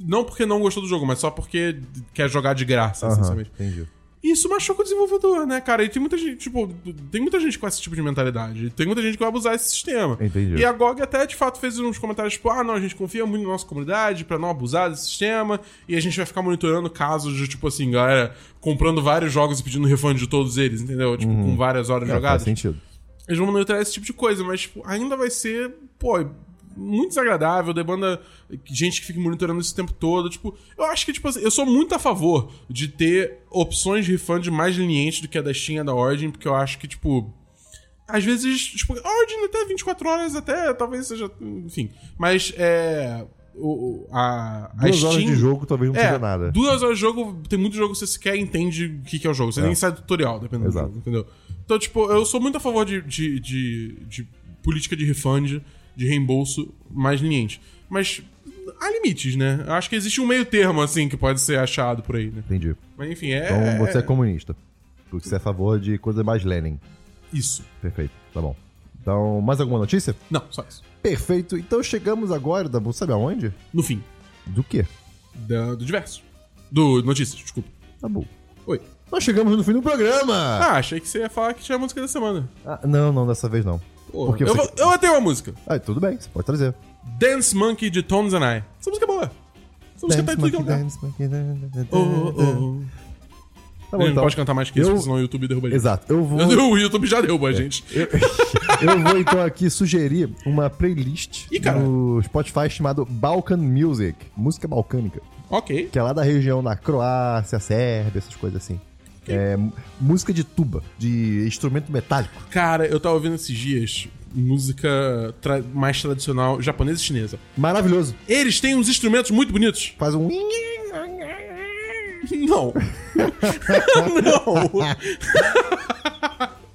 não porque não gostou do jogo, mas só porque quer jogar de graça, Aham, essencialmente. entendi. Isso machuca o desenvolvedor, né, cara? E tem muita gente, tipo, tem muita gente com esse tipo de mentalidade. Tem muita gente que vai abusar desse sistema. Entendi. E a GOG até, de fato, fez uns comentários, tipo, ah, não, a gente confia muito na nossa comunidade pra não abusar desse sistema. E a gente vai ficar monitorando casos de, tipo assim, galera comprando vários jogos e pedindo refund de todos eles, entendeu? Tipo, com várias horas É, faz jogadas. sentido. Eles vão monitorar esse tipo de coisa, mas, tipo, ainda vai ser, pô, muito desagradável, demanda gente que fique monitorando isso o tempo todo. Tipo, eu acho que, tipo assim, eu sou muito a favor de ter opções de refund mais lenientes do que a da Steam e a da Origin, porque eu acho que, tipo. Às vezes, tipo, a Origin até 24 horas, até talvez seja. Enfim. Mas é. O, a, a Duas Steam, horas de jogo talvez não é, seja nada. Duas horas de jogo, tem muito jogo que você sequer entende o que, que é o jogo. Você nem sai do tutorial, dependendo Exato. do jogo, entendeu? Então, tipo, eu sou muito a favor de, de, de, de política de refund, de reembolso mais leniente. Mas há limites, né? Eu acho que existe um meio termo, assim, que pode ser achado por aí, né? Entendi. Mas enfim, é. Então você é comunista. Porque você é a favor de coisa mais Lenin. Isso. Perfeito, tá bom. Então, mais alguma notícia? Não, só isso. Perfeito. Então chegamos agora, Dabu, sabe aonde? No fim. Do quê? Da- do diverso. Do Notícias, desculpa. Dabu. Oi. Nós chegamos no fim do programa! Ah, achei que você ia falar que tinha a música da semana. Ah, não, não, dessa vez não. Porque eu, você- vou, eu tenho uma música. Ah, tudo bem, você pode trazer. Dance Monkey de Tones and I. Essa música é boa. Essa música tá em tudo que é dance, monkey, dance, Oh, oh, oh. Tá bom, gente então. não pode cantar mais que isso, Eu- senão o YouTube derruba a gente. Exato, eu vou. *laughs* O YouTube já derrubou a gente. *laughs* Eu vou então aqui sugerir uma playlist Ih, no Spotify chamado Balkan Music, música balcânica, Ok. que é lá da região da Croácia, Sérvia, essas coisas assim. É música de tuba, de instrumento metálico. Cara, eu tava ouvindo esses dias música tra- mais tradicional japonesa e chinesa. Maravilhoso. Eles têm uns instrumentos muito bonitos. Faz um. Não. *laughs* não.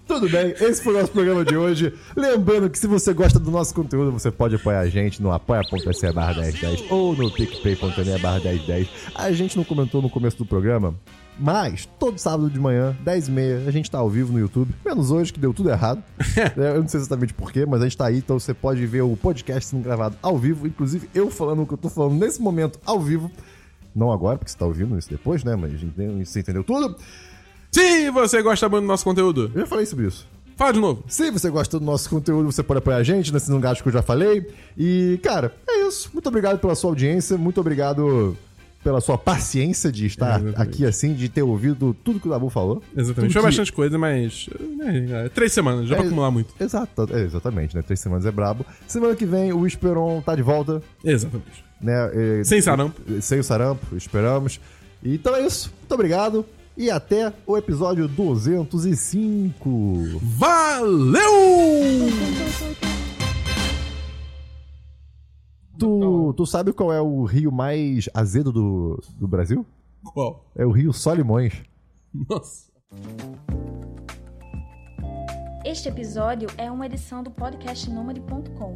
Tudo bem, esse foi o nosso programa de hoje. Lembrando que se você gosta do nosso conteúdo, você pode apoiar a gente no apoia.se barra 1010 ou no picpay.me barra 1010. A gente não comentou no começo do programa, mas todo sábado de manhã, 10h30, a gente tá ao vivo no YouTube. Menos hoje, que deu tudo errado. *laughs* É, Eu não sei exatamente porquê, mas a gente tá aí, então você pode ver o podcast sendo gravado ao vivo. Inclusive, eu falando o que eu tô falando nesse momento ao vivo. Não agora, porque você tá ouvindo isso depois, né? Mas a gente- você entendeu tudo. Se você gosta muito do nosso conteúdo, Eu já falei sobre isso. fala de novo. Se você gosta do nosso conteúdo, você pode apoiar a gente nesse gasto que eu já falei. E, cara, é isso. Muito obrigado pela sua audiência. Muito obrigado pela sua paciência de estar Exatamente. aqui assim, de ter ouvido tudo que o Dabu falou. Exatamente. Foi que- bastante coisa, mas. é, é, três semanas, já pra É, acumular muito. Exato, é, exatamente, né? Três semanas é brabo. Semana que vem o Esperon tá de volta, Exatamente. né? É, Sem sarampo. Sem o sarampo, esperamos. Então é isso. Muito obrigado. E até o episódio 205. Valeu! Tu, tu sabe qual é o rio mais azedo do, do Brasil? Qual? É o rio Solimões. Nossa. Este episódio é uma edição do podcast Nômade.com.